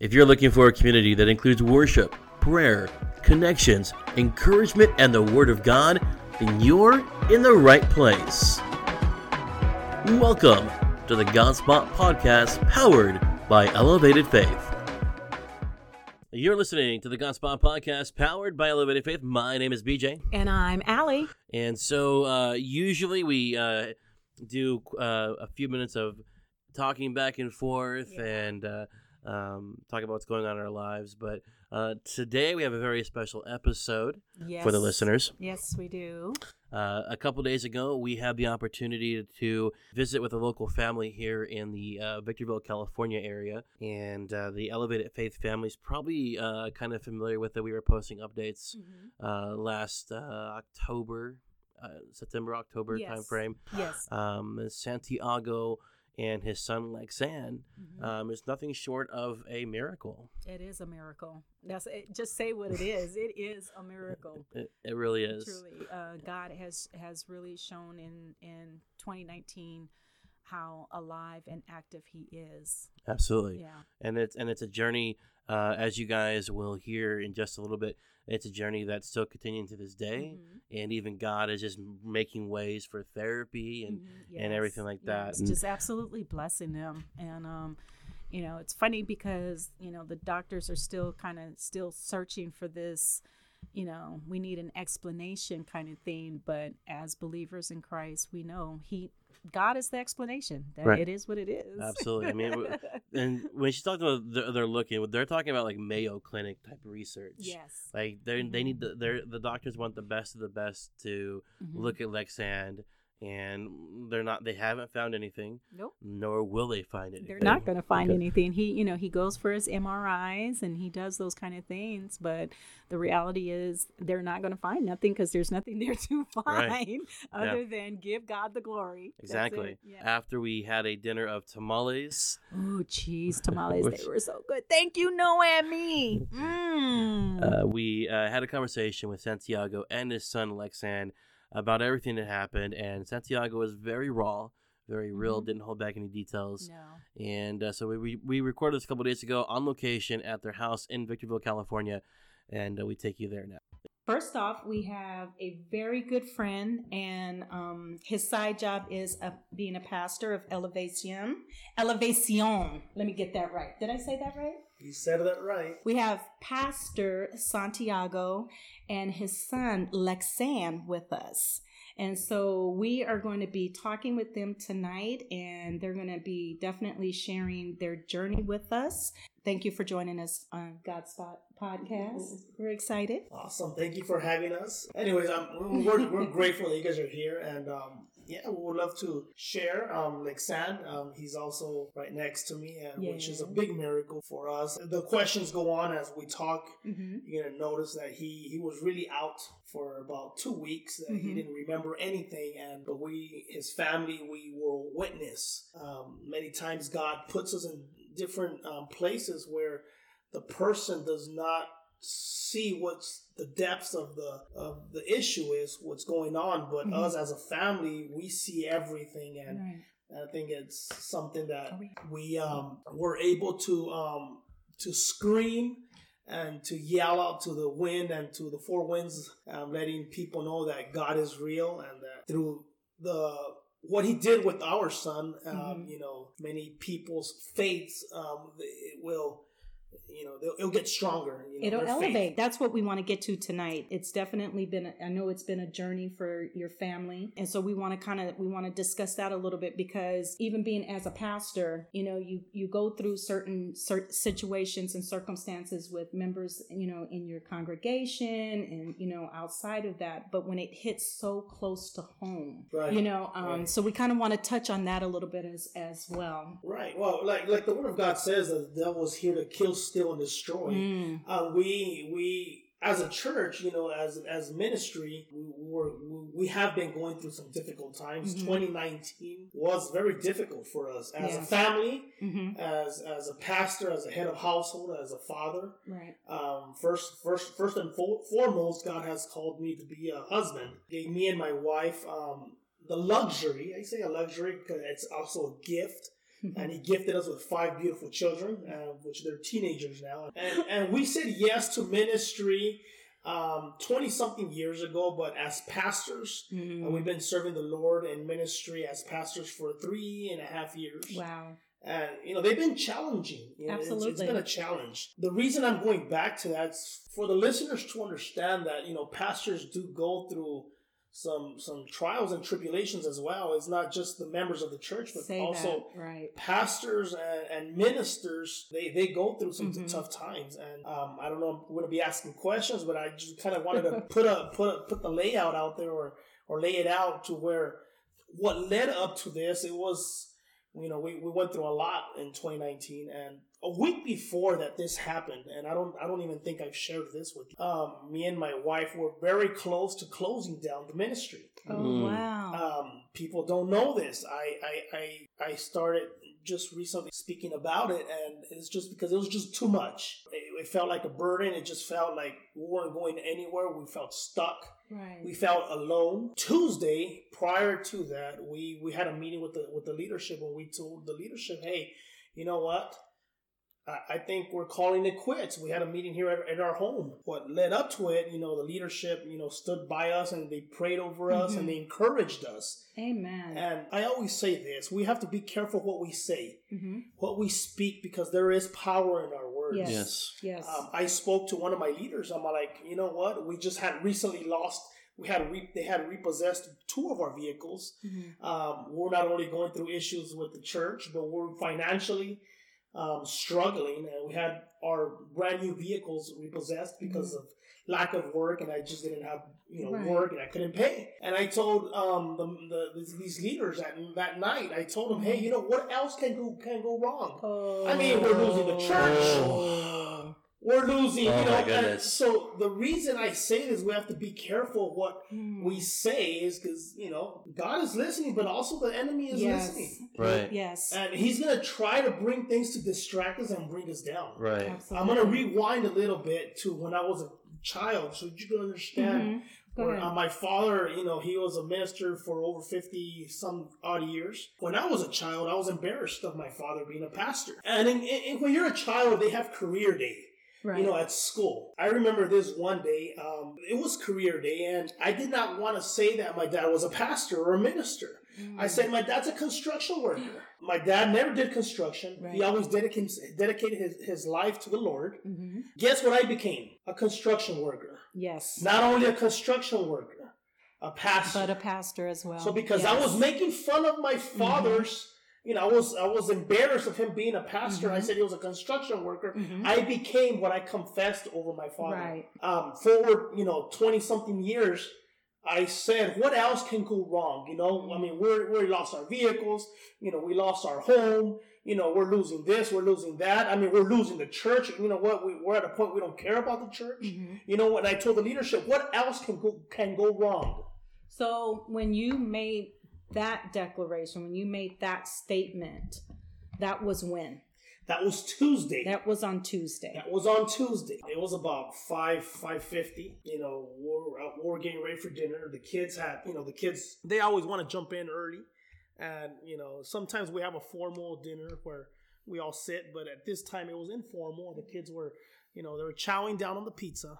If you're looking for a community that includes worship, prayer, connections, encouragement, and the Word of God, then you're in the right place. Welcome to the Godspot Podcast, powered by Elevated Faith. You're listening to the Godspot Podcast, powered by Elevated Faith. My name is BJ. And I'm Allie. And so uh, usually we uh, do uh, a few minutes of talking back and forth Yeah. and uh, um, talk about what's going on in our lives. But uh, today we have a very special episode Yes. for the listeners. Yes, we do. Uh, a couple days ago, we had the opportunity to visit with a local family here in the uh, Victorville, California area. And uh, the Elevated Faith family's probably uh, kind of familiar with it. We were posting updates uh, last uh, October, uh, September, October Yes. timeframe. Yes. Um, Santiago and his son Lexand Mhm. um, is nothing short of a miracle. it is a miracle. That's it. Just say what it is. It is a miracle. It, it really is. Truly, uh, God has has really shown in in 2019 how alive and active He is. Absolutely. Yeah. and it's and it's a journey uh, as you guys will hear in just a little bit it's a journey that's still continuing to this day Mhm. and even god is just making ways for therapy and Mhm. and everything like that. Yes, And- just absolutely blessing them. And um, you know, it's funny because you know the doctors are still kind of still searching for this. You know, we need an explanation kind of thing. But as believers in Christ, we know He, God is the explanation. That Right. it is what it is. Absolutely. I mean, and when she's talking about they're, they're looking they're talking about like mayo clinic type research yes. like they they Mhm. need the they're, the doctors want the best of the best to Mhm. look at lexand and they're not they haven't found anything Nope. nor will they find anything They're not going to find Okay. anything. He, you know, he goes for his MRIs and he does those kind of things, but the reality is they're not going to find nothing because there's nothing there to find Right. other than give God the glory. Exactly. Yeah. After we had a dinner of tamales, Oh, cheese tamales. Which- they were so good. Thank you, Noah and. Mm. uh, we uh, had a conversation with Santiago and his son Lexand about everything that happened. And Santiago was very raw, very real, Mhm. didn't hold back any details. no. And uh, so we, we, we recorded this a couple days ago on location at their house in Victorville, California. And uh, we take you there now. First off, we have a very good friend, and um, his side job is a, being a pastor of Elevation. Elevation. Let me get that right. Did I say that right? You said that right. We have Pastor Santiago and his son Lexand with us. And so we are going to be talking with them tonight, and they're going to be definitely sharing their journey with us. Thank you for joining us on Godspot Podcast. We're excited. Awesome. Thank you for having us. Anyways, um, we're, we're grateful that you guys are here, and um, yeah, we would love to share. Um, like San, um, he's also right next to me, and which is a big miracle for us. The questions go on as we talk. Mm-hmm. You're gonna notice that he he was really out for about two weeks. That he didn't remember anything, and but we, his family, we were witness. Um, many times God puts us in different um, places where the person does not see what's the depths of the of the issue is, what's going on. But Mhm. us as a family, we see everything, and Right. I think it's something that Are we- we um, were able to um, to scream and to yell out to the wind and to the four winds, um, letting people know that God is real and that through the what He did with our son, um, Mhm. you know, many people's faiths um, it will, you know, they'll, it'll get stronger. You know, It'll their faith. elevate. That's what we want to get to tonight. It's definitely been, a- I know it's been a journey for your family. And so we want to kind of, we want to discuss that a little bit because even being as a pastor, you know, you, you go through certain cer- situations and circumstances with members, you know, in your congregation and, you know, outside of that. But when it hits so close to home, Right. you know, um, Right. so we kind of want to touch on that a little bit as, as well. Right. Well, like like the Word of God says, that the devil is here to kill, steal, and destroy. Mm. uh, we we as a church, you know, as as ministry, we were we have been going through some difficult times. Mhm. 2019 was very difficult for us as a Yeah. family, hmm as as a pastor, as a head of household, as a father. Right. Um, first, first, first and fo- foremost, God has called me to be a husband. Gave me and my wife um, the luxury. I say a luxury because it's also a gift and he gifted us with five beautiful children, uh, which they're teenagers now. And, and we said yes to ministry um, 20 something years ago, but as pastors, Mhm. uh, we've been serving the Lord in ministry as pastors for three and a half years. Wow. And, you know, they've been challenging. You know, it's- it's Absolutely. been a challenge. The reason I'm going back to that is for the listeners to understand that, you know, pastors do go through some some trials and tribulations as well. It's not just the members of the church, but Say also that. Right. pastors and, and ministers they, they go through some Mhm. tough times and um, i don't know i'm going to be asking questions but i just kind of wanted to put a put a, put the layout out there or or lay it out to where what led up to this it was you know we, we went through a lot in 2019 and a week before that this happened and i don't i don't even think i've shared this with you um, me and my wife were very close to closing down the ministry Oh Mm. wow. um, people don't know this. I, I, I, I started just recently speaking about it, and it's just because it was just too much. It, it felt like a burden. It just felt like we weren't going anywhere. We felt stuck. Right. We felt alone. Tuesday, prior to that, we, we had a meeting with the with the leadership, and we told the leadership, "Hey, you know what? I, I think we're calling it quits." We had a meeting here at, at our home. What led up to it, you know, the leadership, you know, stood by us and they prayed over us Mhm. and they encouraged us. Amen. And I always say this: we have to be careful what we say, hmm what we speak, because there is power in our words. Yes. Yes. Yes. Um, I spoke to one of my leaders. I'm like, you know what? We just had recently lost. We had re- they had repossessed two of our vehicles. Mhm. Um, we're not only going through issues with the church, but we're financially um, struggling, and we had our brand new vehicles repossessed because of lack of work, and I just didn't have you know Right. work, and I couldn't pay. And I told um, the, the these- these leaders that that night, I told them, hey, you know what else can go can go wrong? Oh. I mean, we're losing the church. Oh. We're losing, Oh you know. and so the reason I say this, we have to be careful what Hmm. we say is because you know God is listening, but also the enemy is yes. listening, Right. Yes. and he's gonna try to bring things to distract us and bring us down. Right. Absolutely. I'm gonna rewind a little bit to when I was a child, so you can understand. Mhm. Where, uh, my father, you know, he was a minister for over 50 some odd years. When I was a child, I was embarrassed of my father being a pastor. And in, in, when you're a child, they have career day right. you know, at school. I remember this one day, um, it was career day, and I did not want to say that my dad was a pastor or a minister. Mm. I said, my dad's a construction worker. My dad never did construction. He always dedicated, dedicated his, his life to the Lord. Mhm. Guess what I became? A construction worker. Yes. Not only a construction worker, a pastor. but a pastor as well. So because I was making fun of my father's, you know, I was I was embarrassed of him being a pastor. I Mhm. said he was a construction worker. Mhm. I became what I confessed over my father. Right. Um, forward, you know, twenty something years, I said, what else can go wrong? You know, I mean, we're we lost our vehicles. You know, we lost our home. You know, we're losing this, we're losing that. I mean, we're losing the church. You know what? We, we're at a point we don't care about the church. Mhm. You know what? I told the leadership, what else can go can go wrong? So when you made that declaration, when you made that statement, that was when? That was Tuesday. That was on Tuesday. That was on Tuesday. It was about five five fifty. You know, we're uh, we're getting ready for dinner. The kids had, you know, the kids they always want to jump in early, and you know, sometimes we have a formal dinner where we all sit, but at this time it was informal. The kids were, you know, they were chowing down on the pizza.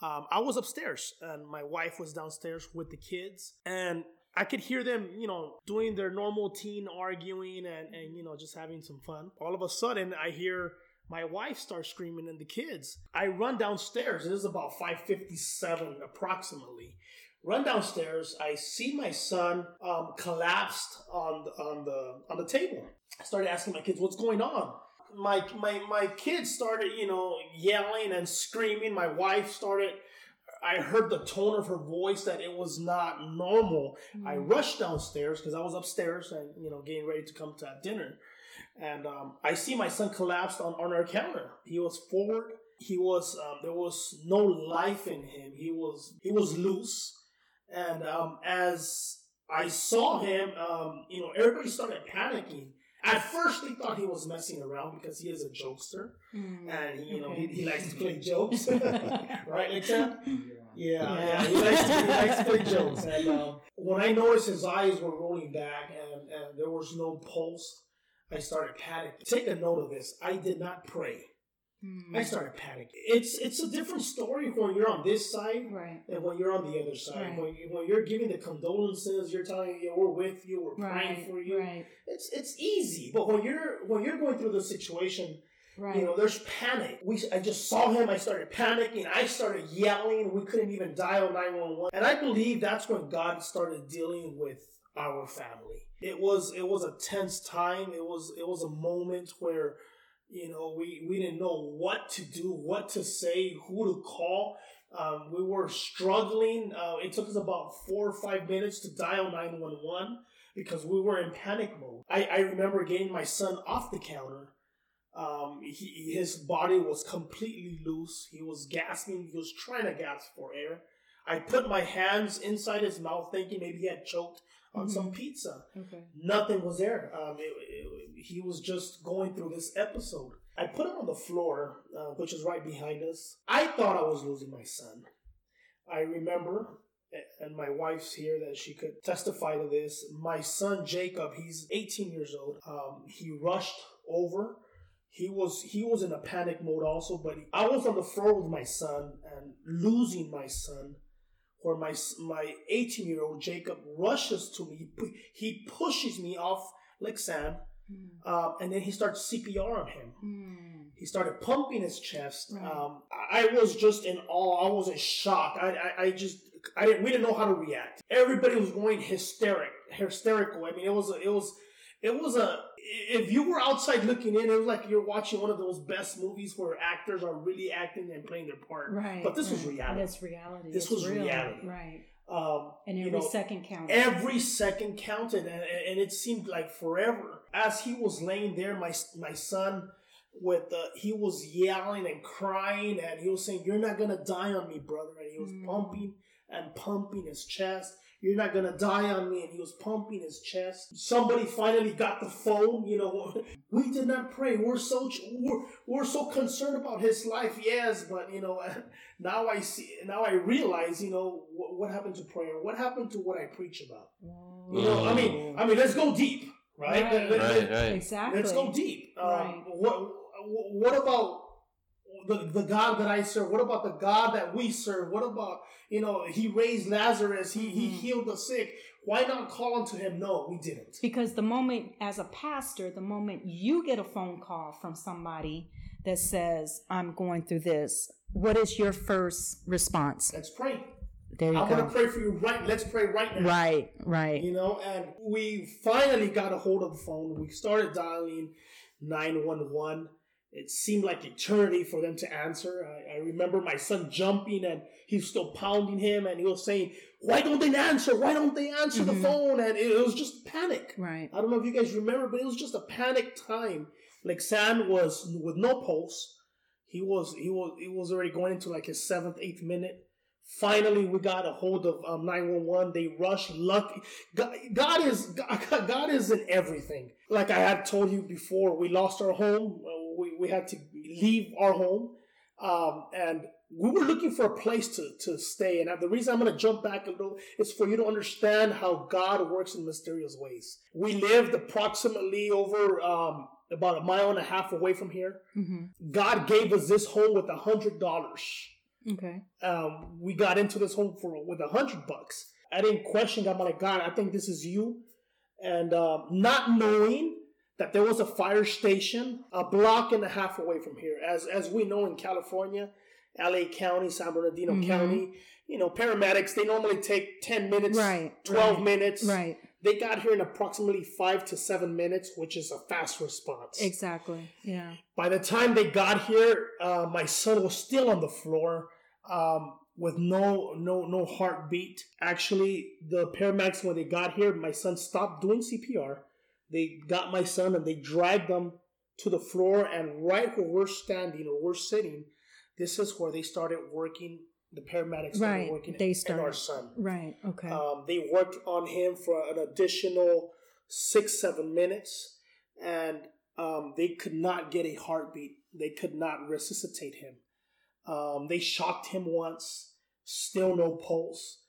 Um, I was upstairs, and my wife was downstairs with the kids, and I could hear them, you know, doing their normal teen arguing and, and you know, just having some fun. All of a sudden, I hear my wife start screaming and the kids. I run downstairs. It is about 5:57 approximately. Run downstairs. I see my son um, collapsed on the, on the on the table. I started asking my kids, "What's going on?" My my my kids started, you know, yelling and screaming. My wife started. I heard the tone of her voice that it was not normal. I Mm. rushed downstairs because I was upstairs and you know getting ready to come to dinner, and um, I see my son collapsed on, on our counter. He was forward. He was um, there was no life in him. He was he was loose, and um, as I saw him, um, you know, everybody started panicking. At first, they thought he was messing around because he is a jokester, Mm. and you know he, he likes to play jokes, right, Nick-Chan? Yeah, Yeah. yeah, he likes to, he likes to play jokes. And um, when I noticed his eyes were rolling back and, and there was no pulse, I started panicking. Take a note of this. I did not pray. Hmm. I started panicking. It's it's a different story when you're on this side Right. and when you're on the other side. Right. When you, when you're giving the condolences, you're telling you we're with you, we're praying for you. Right. It's it's easy, but when you're when you're going through the situation, Right. you know, there's panic. We I just saw him. I started panicking. I started yelling. We couldn't even dial nine one one. And I believe that's when God started dealing with our family. It was it was a tense time. It was it was a moment where you know we we didn't know what to do, what to say, who to call. Um, we were struggling. Uh, it took us about four or five minutes to dial nine one one because we were in panic mode. I, I remember getting my son off the counter. Um, he, his body was completely loose. He was gasping. He was trying to gasp for air. I put my hands inside his mouth, thinking maybe he had choked on some Mhm. pizza. Okay. Nothing was there. Um, it, it- he was just going through this episode. I put him on the floor, uh, which is right behind us. I thought I was losing my son. I remember, and my wife's here that she could testify to this. My son Jacob, he's 18 years old. Um, he rushed over. He was he was in a panic mode also, but I was on the floor with my son and losing my son where my my 18 year old Jacob rushes to me. He, he pushes me off like sand, Hmm. um, and then he starts CPR on him. Hmm. He started pumping his chest. Right. Um, I I was just in awe. I was in shock. I, I, I just I didn't. We didn't know how to react. Everybody was going hysteric, hysterical. I mean, it was a, it was it was a. If you were outside looking in, it was like you're watching one of those best movies where actors are really acting and playing their part. Right. But this was reality. That's reality. This It's was real. reality. Right. Um, And you every know, second counts. Every second counted, and, and it seemed like forever. As he was laying there, my my son, with he was yelling and crying, and he was saying, "You're not gonna die on me, brother." And he was Mm. pumping and pumping his chest. You're not gonna die on me, and he was pumping his chest. Somebody finally got the phone. You know, we did not pray. We're so we're, we're so concerned about his life. Yes, but you know, now I see. Now I realize. You know, what, what happened to prayer? What happened to what I preach about? You know, I mean, I mean, let's go deep, right? Right. Let- let- Right, right. exactly. Let's go deep. Um, Right. What What about the the God that I serve? What about the God that we serve? What about you know He raised Lazarus? He He Mhm. healed the sick. Why not call unto Him? No, we didn't. Because the moment, as a pastor, the moment you get a phone call from somebody that says, I'm going through this, what is your first response? Let's pray. There you go. I'm gonna pray for you right. Let's pray right now. Right, right. You know, and we finally got a hold of the phone. We started dialing 911. It seemed like eternity for them to answer. I, I remember my son jumping and he's still pounding him and he was saying, Why don't they answer? Why don't they answer Mhm. the phone? And it, it was just panic. Right. I don't know if you guys remember, but it was just a panic time. Like Sam was with no pulse. He was he was he was already going into like his seventh, eighth minute. Finally, we got a hold of um, 911. They rushed. Lucky, God, God is God, God is in everything. Like I had told you before, we lost our home. Uh, We, had to leave our home, um, and we were looking for a place to, to stay. And the reason I'm going to jump back a little is for you to understand how God works in mysterious ways. We lived approximately over um, about a mile and a half away from here. hmm God gave us this home with a hundred dollars Okay. um, we got into this home for with a hundred bucks. I didn't question. God. I'm like, God, I think this is you, and um, not knowing that there was a fire station a block and a half away from here. As as we know in California, L.A. County, San Bernardino Mhm. County, you know, paramedics they normally take ten minutes, Right, twelve right, minutes. Right. They got here in approximately five to seven minutes, which is a fast response. Exactly. Yeah. By the time they got here, uh, my son was still on the floor um, with no no no heartbeat. Actually, the paramedics when they got here, my son stopped doing CPR. They got my son and they dragged them to the floor. And right where we're standing or we're sitting, this is where they started working. The paramedics started Right. working They on our son. Right. Okay. Um, they worked on him for an additional six, seven minutes, and um, they could not get a heartbeat. They could not resuscitate him. Um, they shocked him once, still no pulse.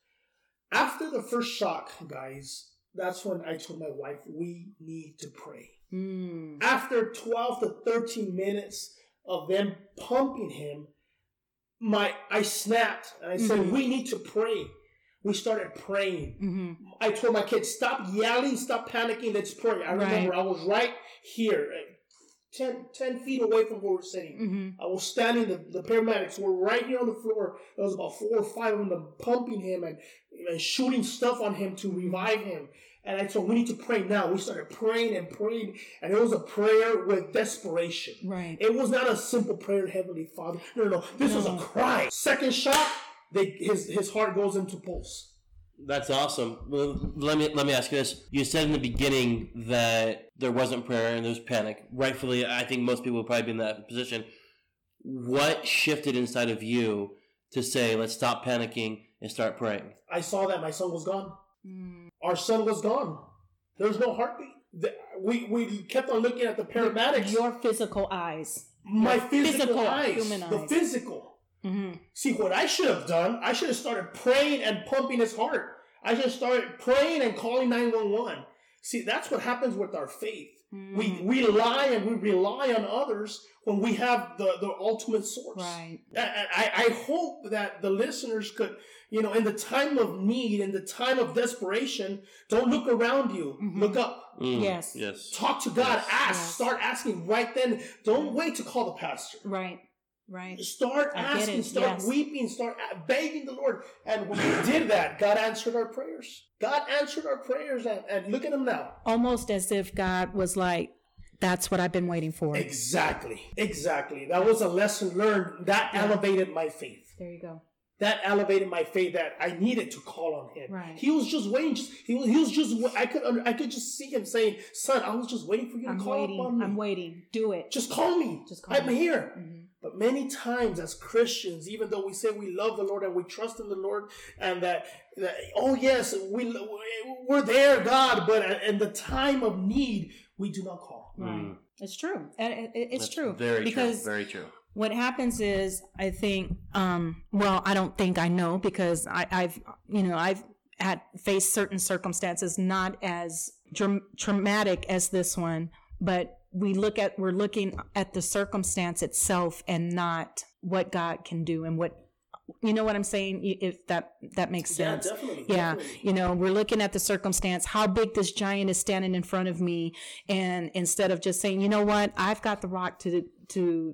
After the first shock, guys, that's when I told my wife, we need to pray. Mm. After 12 to 13 minutes of them pumping him, my I snapped and I said, Mhm. "We need to pray." We started praying. hmm I told my kids, "Stop yelling, stop panicking. Let's pray." I remember Right. I was right here, 10, 10 feet away from where we're sitting. hmm I was standing. The, the paramedics were right here on the floor. There was about four or five of them pumping him and, and shooting stuff on him to revive him. And I told, we need to pray now. We started praying and praying, and it was a prayer with desperation. Right. It was not a simple prayer, Heavenly Father. No, no, no. This was a cry. Second shot, they, his his heart goes into pulse. That's awesome. Well, let me let me ask you this. You said in the beginning that there wasn't prayer and there was panic. Rightfully, I think most people would probably be in that position. What shifted inside of you to say, "Let's stop panicking and start praying"? I saw that my son was gone. Mm. Our son was gone. There's no heartbeat. We we kept on looking at the paramedics. Your physical eyes. my physical, physical, eyes, human the physical. Hmm See what I should have done? I should have started praying and pumping his heart. I should have started praying and calling nine one one. See, that's what happens with our faith. We Mm. we lie and we rely on others when we have the the ultimate source. Right. I, I I hope that the listeners could, you know, in the time of need, in the time of desperation, don't look around you. Mhm. Look up. Mm, Yes. Yes. Talk to God. Yes. Ask. Yes. Start asking right then. Don't wait to call the pastor. Right. Right. Start I asking, start yes. weeping, start begging the Lord. And when we did that, God answered our prayers. God answered our prayers, and, and look at Him now. Almost as if God was like, "That's what I've been waiting for." Exactly, exactly. That was a lesson learned. That Yeah. elevated my faith. There you go. That elevated my faith. That I needed to call on Him. Right. He was just waiting. Just, he was. He was just. I could. I could just see Him saying, "Son, I was just waiting for you to I'm call waiting. upon me. I'm waiting. Do it. Just call me. Just call I'm me. here." Mhm. But many times as Christians, even though we say we love the Lord and we trust in the Lord and that, that oh yes, we we're there, God, but in the time of need, we do not call. Mm. It's true. And it- it- it's That's true. Very because true. Very true. what happens is i think um well i don't think i know because I, i've you know i've had faced certain circumstances not as dram- traumatic as this one but we look at we're looking at the circumstance itself and not what god can do and what you know what i'm saying if that that makes sense. Yeah, definitely. yeah definitely. you know we're looking at the circumstance how big this giant is standing in front of me and instead of just saying you know what i've got the rock to to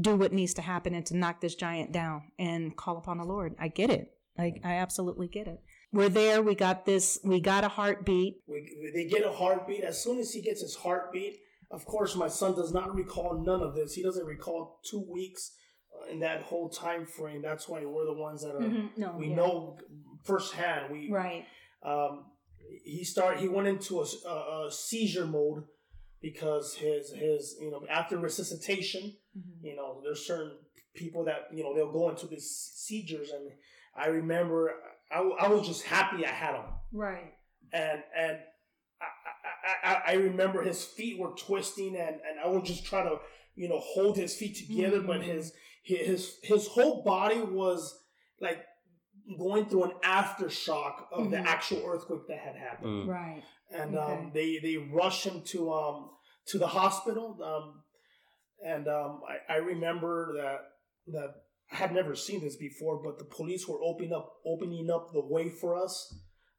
do what needs to happen and to knock this giant down and call upon the lord i get it i, I absolutely get it we're there we got this we got a heartbeat We, they get a heartbeat. As soon as he gets his heartbeat, of course, my son does not recall none of this. He doesn't recall two weeks uh, in that whole time frame. That's why we're the ones that are. no We yeah. know firsthand. We right um, he start he went into a, a, seizure mode because his his you know after resuscitation Mhm. you know there's certain people that you know they'll go into these seizures and I remember I, I was just happy I had him right and and I, I, I, I remember his feet were twisting and, and I was just trying to you know hold his feet together but Mhm. his his his whole body was like going through an aftershock of the Mhm. actual earthquake that had happened Mm. right and Okay. um, they they rushed him to um to the hospital um and um I, I remember that that I had never seen this before but the police were opening up opening up the way for us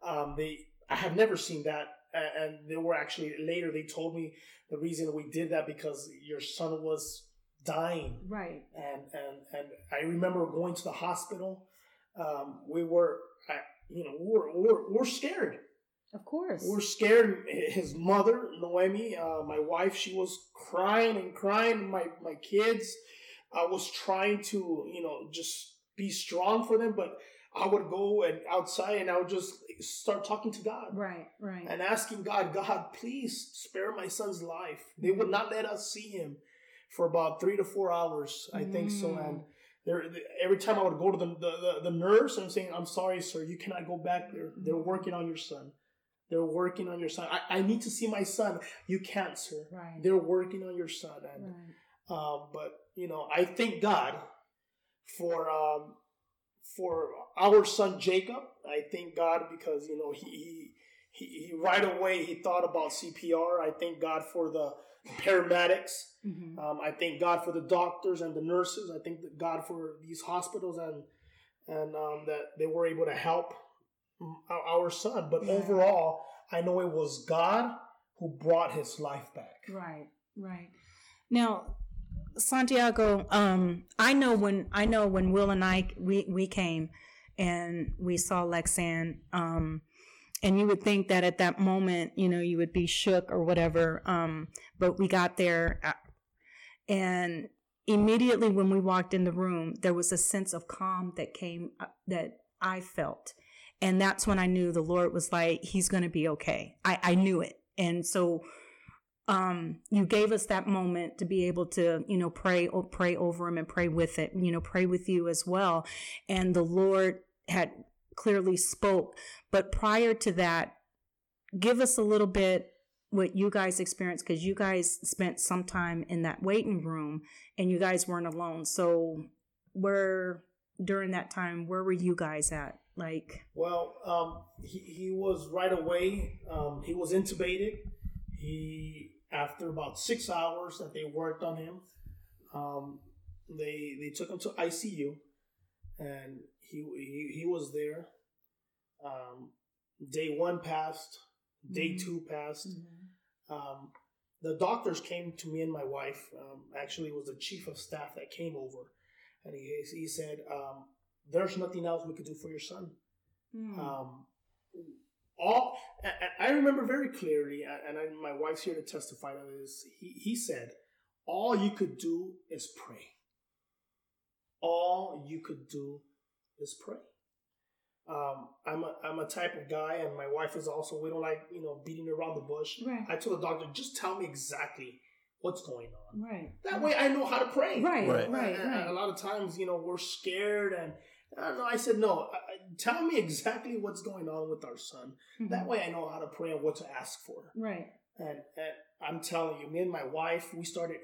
um they I had never seen that and they were actually later they told me the reason we did that because your son was dying right and and and I remember going to the hospital um we were you know we're, we were, we're scared of course we're scared. His mother, Noemi, uh, my wife, she was crying and crying. My my kids, I was trying to, you know, just be strong for them, but I would go and outside and I would just start talking to God right right and asking God, God, please spare my son's life. They would not let us see him for about three to four hours, I think so. Mm. And there, every time I would go to the, the, the, the nurse and saying, I'm sorry, sir, you cannot go back there. They're working on your son. They're working on your son. I, I need to see my son. You can't, sir. right They're working on your son. And, right um, but, you know, I thank God for um, for our son Jacob. I thank God because, you know, he, he he, right away he thought about CPR. I thank God for the paramedics. Mhm. Um, I thank God for the doctors and the nurses. I thank God for these hospitals and and um, that they were able to help our, our son. But Yeah. overall, I know it was God who brought his life back. Right, right. Now, Santiago, um, I know when I know when Will and I we we came and we saw Lexand, um, and you would think that at that moment, you know, you would be shook or whatever. Um, but we got there, uh, and immediately when we walked in the room, there was a sense of calm that came uh, that I felt, and that's when I knew the Lord was like, He's going to be okay. I I knew it, and so um, you gave us that moment to be able to, you know, pray or pray over him and pray with it, you know, pray with you as well. And the Lord had clearly spoke. But prior to that, give us a little bit what you guys experienced because you guys spent some time in that waiting room and you guys weren't alone. So where during that time, where were you guys at? Like, Well, um, he, he was right away. Um, he was intubated. He after about six hours that they worked on him, um, they they took him to ICU, and he he, he was there. Um, day one passed. Day Mhm. two passed. Um, the doctors came to me and my wife. Um, actually, it was the chief of staff that came over, and he he said, um, "There's nothing else we could do for your son." Mm. All and- and I remember very clearly, and I, my wife's here to testify to this. He he said, "All you could do is pray. All you could do is pray." Um, I'm a I'm a type of guy, and my wife is also. We don't like you know beating around the bush. right, I told the doctor, just tell me exactly what's going on. right. That way, I know how to pray. Right, Right. right, And- and right. A lot of times, you know, we're scared, and I don't know. I said, no. Tell me exactly what's going on with our son. That Mhm. way, I know how to pray and what to ask for. Right. And, and I'm telling you, me and my wife, we started.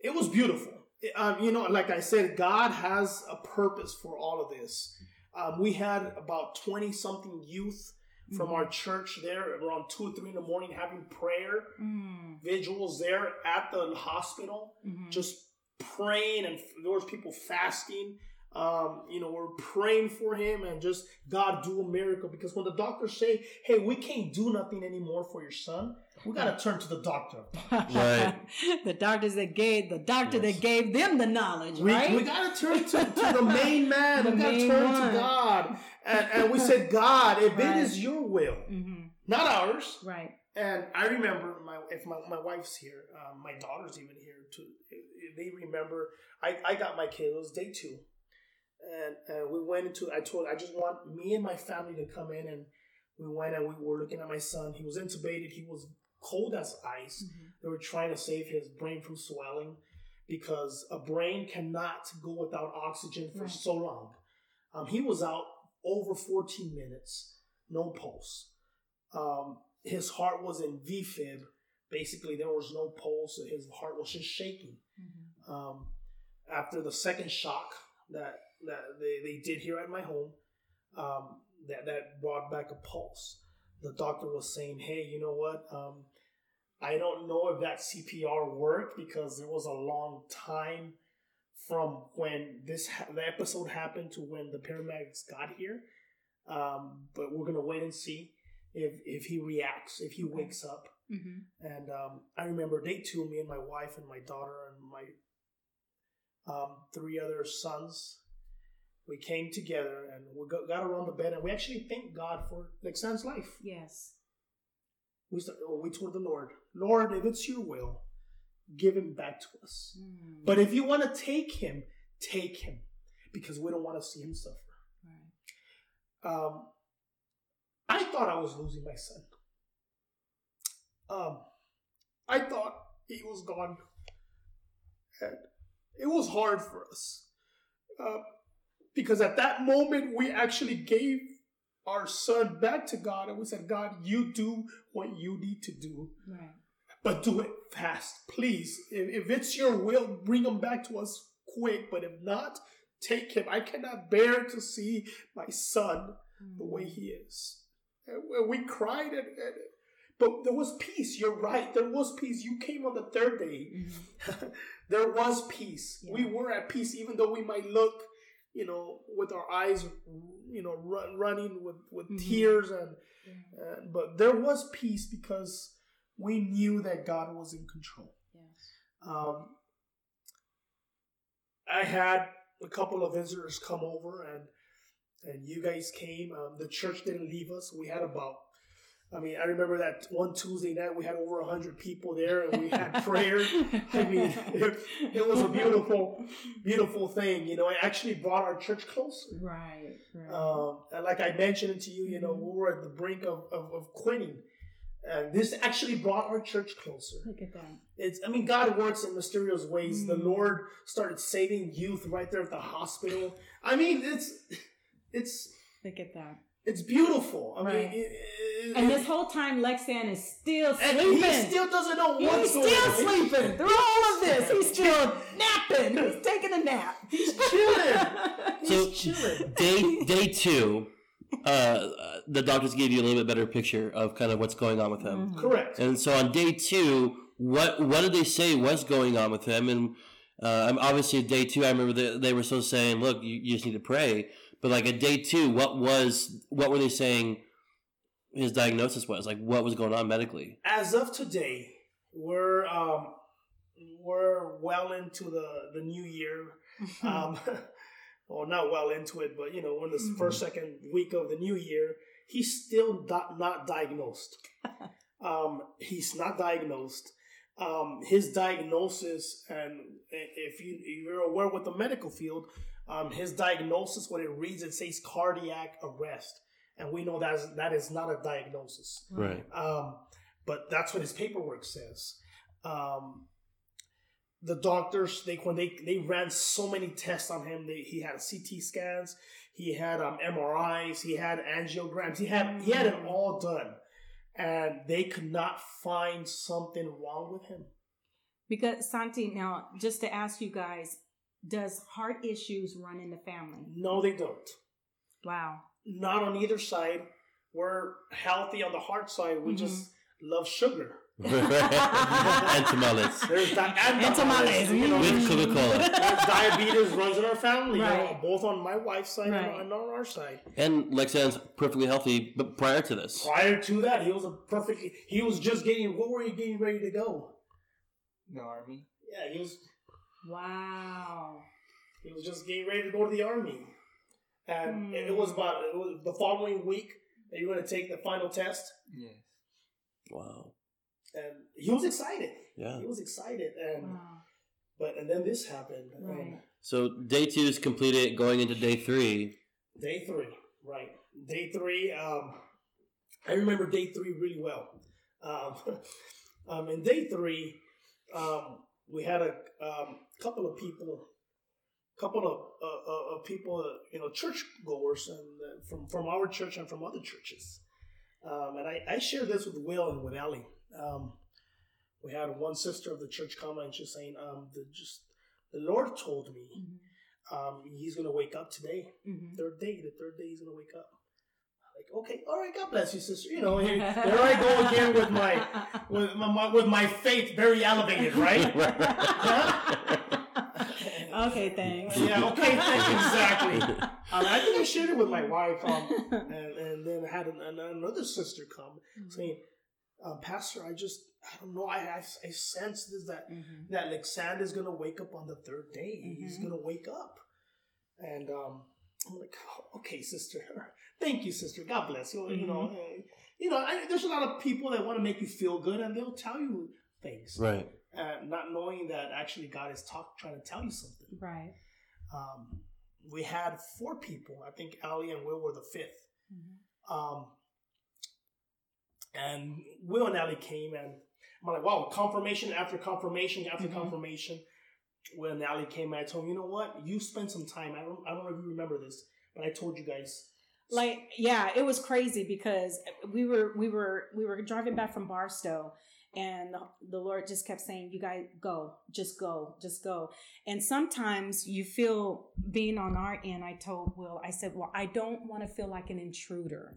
It was beautiful. Um, you know, like I said, God has a purpose for all of this. Um, we had about twenty something youth from Mhm. our church there around two or three in the morning having prayer Mm, vigils there at the hospital mhm. just praying and there was people fasting um, you know we're praying for him and just god do a miracle because when the doctors say hey we can't do nothing anymore for your son we got to turn to the doctor Right. the doctors that gave the doctor Yes. that gave them the knowledge, we, right? we got to turn to, to the main man The we got to turn one. to god and, and we said god if Right. it is your will hmm not ours Right. And I remember my if my, my wife's here, um, my daughter's even here too. They remember I, I got my kid. It was day two, and and we went into. I told I just want me and my family to come in, and we went and we were looking at my son. He was intubated. He was cold as ice. They were trying to save his brain from swelling because a brain cannot go without oxygen for Right. so long. Um, he was out over 14 minutes, no pulse. Um, his heart was in VFib. Basically, there was no pulse. His heart was just shaking. Mhm. Um, after the second shock that that they, they did here at my home, um, that that brought back a pulse. The doctor was saying, "Hey, you know what? Um, I don't know if that CPR worked because there was a long time from when this ha- the episode happened to when the paramedics got here. Um, but we're gonna wait and see if if he reacts, if he wakes up." Mhm. And um, I remember day two, me and my wife and my daughter and my um, three other sons, we came together and we got, around the bed and we actually thanked God for Lexand's life. Yes. We start, oh, we told the Lord, Lord, if it's your will, give him back to us. Mm. But if you want to take him, take him, because we don't want to see him suffer. Right. Um, I thought I was losing my son. Um, I thought he was gone. And it was hard for us. Uh, because at that moment, we actually gave our son back to God and we said, God, you do what you need to do, Right. but do it fast, please. If, if it's your will, bring him back to us quick. But if not, take him. I cannot bear to see my son the way he is. And we cried, and, and, but there was peace. You're right. There was peace. You came on the third day. Mhm. there was peace. Yeah. We were at peace, even though we might look, you know, with our eyes, you know, run, running with with Mhm. tears, and uh, but there was peace because we knew that God was in control. Yes. Um, I had a couple of visitors come over, and and you guys came. Um, the church didn't leave us. We had about, I mean, I remember that one Tuesday night we had over hundred people there, and we had prayer. I mean, it, it was a beautiful, beautiful thing. You know, it actually brought our church closer. Right. Right. Um, and like I mentioned to you, you know, we were at the brink of, of, of quitting. And this actually brought our church closer. Look at that. It's, I mean, God works in mysterious ways. The Mm. Lord started saving youth right there at the hospital. I mean, it's, it's, Look at that. It's beautiful. I Right. mean, it, it, And it- this whole time, Lexand is still and sleeping. he still doesn't know He's what's still going on. sleeping through all of this. He's still napping. He's taking a nap. He's chilling. He's So- chilling. Day day two, uh, uh, the doctors gave you a little bit better picture of kind of what's going on with him. Mhm. Correct. And so on day two, what what did they say was going on with him? And uh, obviously day two. I remember they, they were still saying, "Look, you, you just need to pray." But like at day two, what was what were they saying? His diagnosis was like what was going on medically. As of today, we're um, we're well into the the new year. um, well, not well into it, but you know, in the Mhm. first second week of the new year, he's still di- not diagnosed. um, he's not diagnosed. Um, his diagnosis, and if you if you're aware with the medical field, um, his diagnosis, when it reads, it says cardiac arrest, and we know that is, that is not a diagnosis. Right. Um, but that's what his paperwork says. Um, the doctors, they when they they ran so many tests on him, they, he had CT scans, he had um, MRIs, he had angiograms, he had he had it all done, and they could not find something wrong with him. Because Santi, now just to ask you guys, does heart issues run in the family? No, they don't. Wow. Not on either side. We're healthy on the heart side. We Mhm. just love sugar. and tamales There's that and, And tamales. You know, with there's- Coca Cola. Diabetes runs in our family, you know, Right. both on my wife's side Right. and on our side. And Lexand's perfectly healthy, but prior to this, Prior to that, he was a perfect. He was just getting. What were you getting ready to go? The army. Yeah, he was. Wow. He was just getting ready to go to the army, and Hmm. it, it was about it was the following week that you were going to take the final test, Yes. Wow. And he was excited. yeah. He was excited, and Wow. but and then this happened. and Right. So day two is completed. Going into day three, Day three, right? Day three. Um, I remember day three really well. Um, um, in day three, um, we had a um, couple of people, couple of uh, uh, of people, you know, church goers, and uh, from from our church and from other churches. Um, and I, I shared this with Will and with Ellie. Um, we had one sister of the church come and she's saying, um, the just the Lord told me Mhm. um, he's gonna wake up today Mhm. third day. The third day he's gonna wake up. Like, okay, all right, God bless you, sister. You know, here, there I go again with my with my, my with my faith very elevated, right? okay, thanks. yeah, okay, thank you, exactly. Um, I think I shared it with my wife, um, and, and then had an, an, another sister come saying, um, "Pastor, I just I don't know. I I, I sense this that Mhm. that Alexander's gonna wake up on the third day. He's Mhm. gonna wake up. And um, I'm like, "Oh, okay, sister. Thank you, sister. God bless you. You know, uh, you know. I, there's a lot of people that want to make you feel good, and they'll tell you things, right? uh, not knowing that actually God is talk, trying to tell you something. Right. Um, we had four people. I think Allie and Will were the 5th Mhm. Um, and Will and Allie came and I'm like, wow, confirmation after confirmation after Mhm. confirmation. When and Allie came and I told him, you know what? You spent some time. I don't, I don't know if you remember this, but I told you guys. Like yeah it was crazy because we were we were we were driving back from barstow and the, lord just kept saying you guys go just go just go. And sometimes you feel being on our end i told will i said well i don't want to feel like an intruder.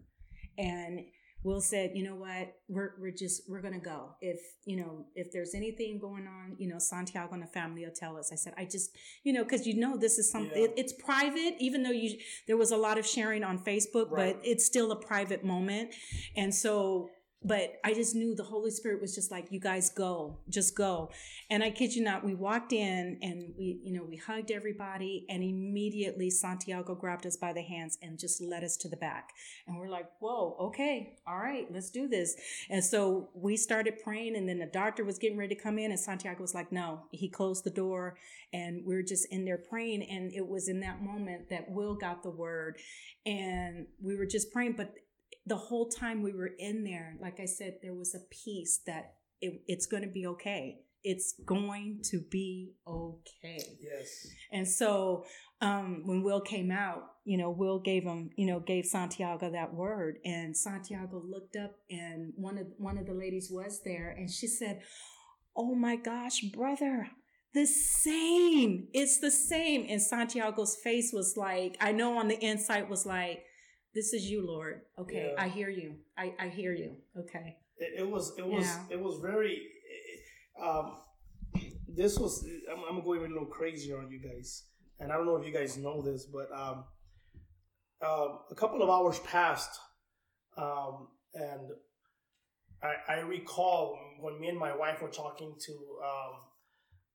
And Will said, you know what, we're we're just we're gonna go. If you know if there's anything going on, you know Santiago and the family will tell us. I said, I just you know because you know this is something Yeah. it, it's private, even though you there was a lot of sharing on Facebook, Right. but it's still a private moment, and so. But I just knew the Holy Spirit was just like, you guys go, just go. And I kid you not, we walked in and we, you know, we hugged everybody and immediately Santiago grabbed us by the hands and just led us to the back. And we're like, whoa, okay, all right, let's do this. And so we started praying and then the doctor was getting ready to come in and Santiago was like, no, he closed the door and we are just in there praying. And it was in that moment that Will got the word and we were just praying. But the whole time we were in there, like I said, there was a peace that it, it's going to be okay. It's going to be okay. Yes. And so um, when Will came out, you know, Will gave him, you know, gave Santiago that word, and Santiago looked up, and one of one of the ladies was there, and she said, "Oh my gosh, brother." The same. It's the same. And Santiago's face was like, I know on the inside was like, this is you, Lord. Okay, Yeah. I hear you. I, I hear you. Okay. It, it was it was Yeah. it was very um this was I'm, I'm going a little crazier on you guys and i don't know if you guys know this but um um a couple of hours passed um and i i recall when me and my wife were talking to um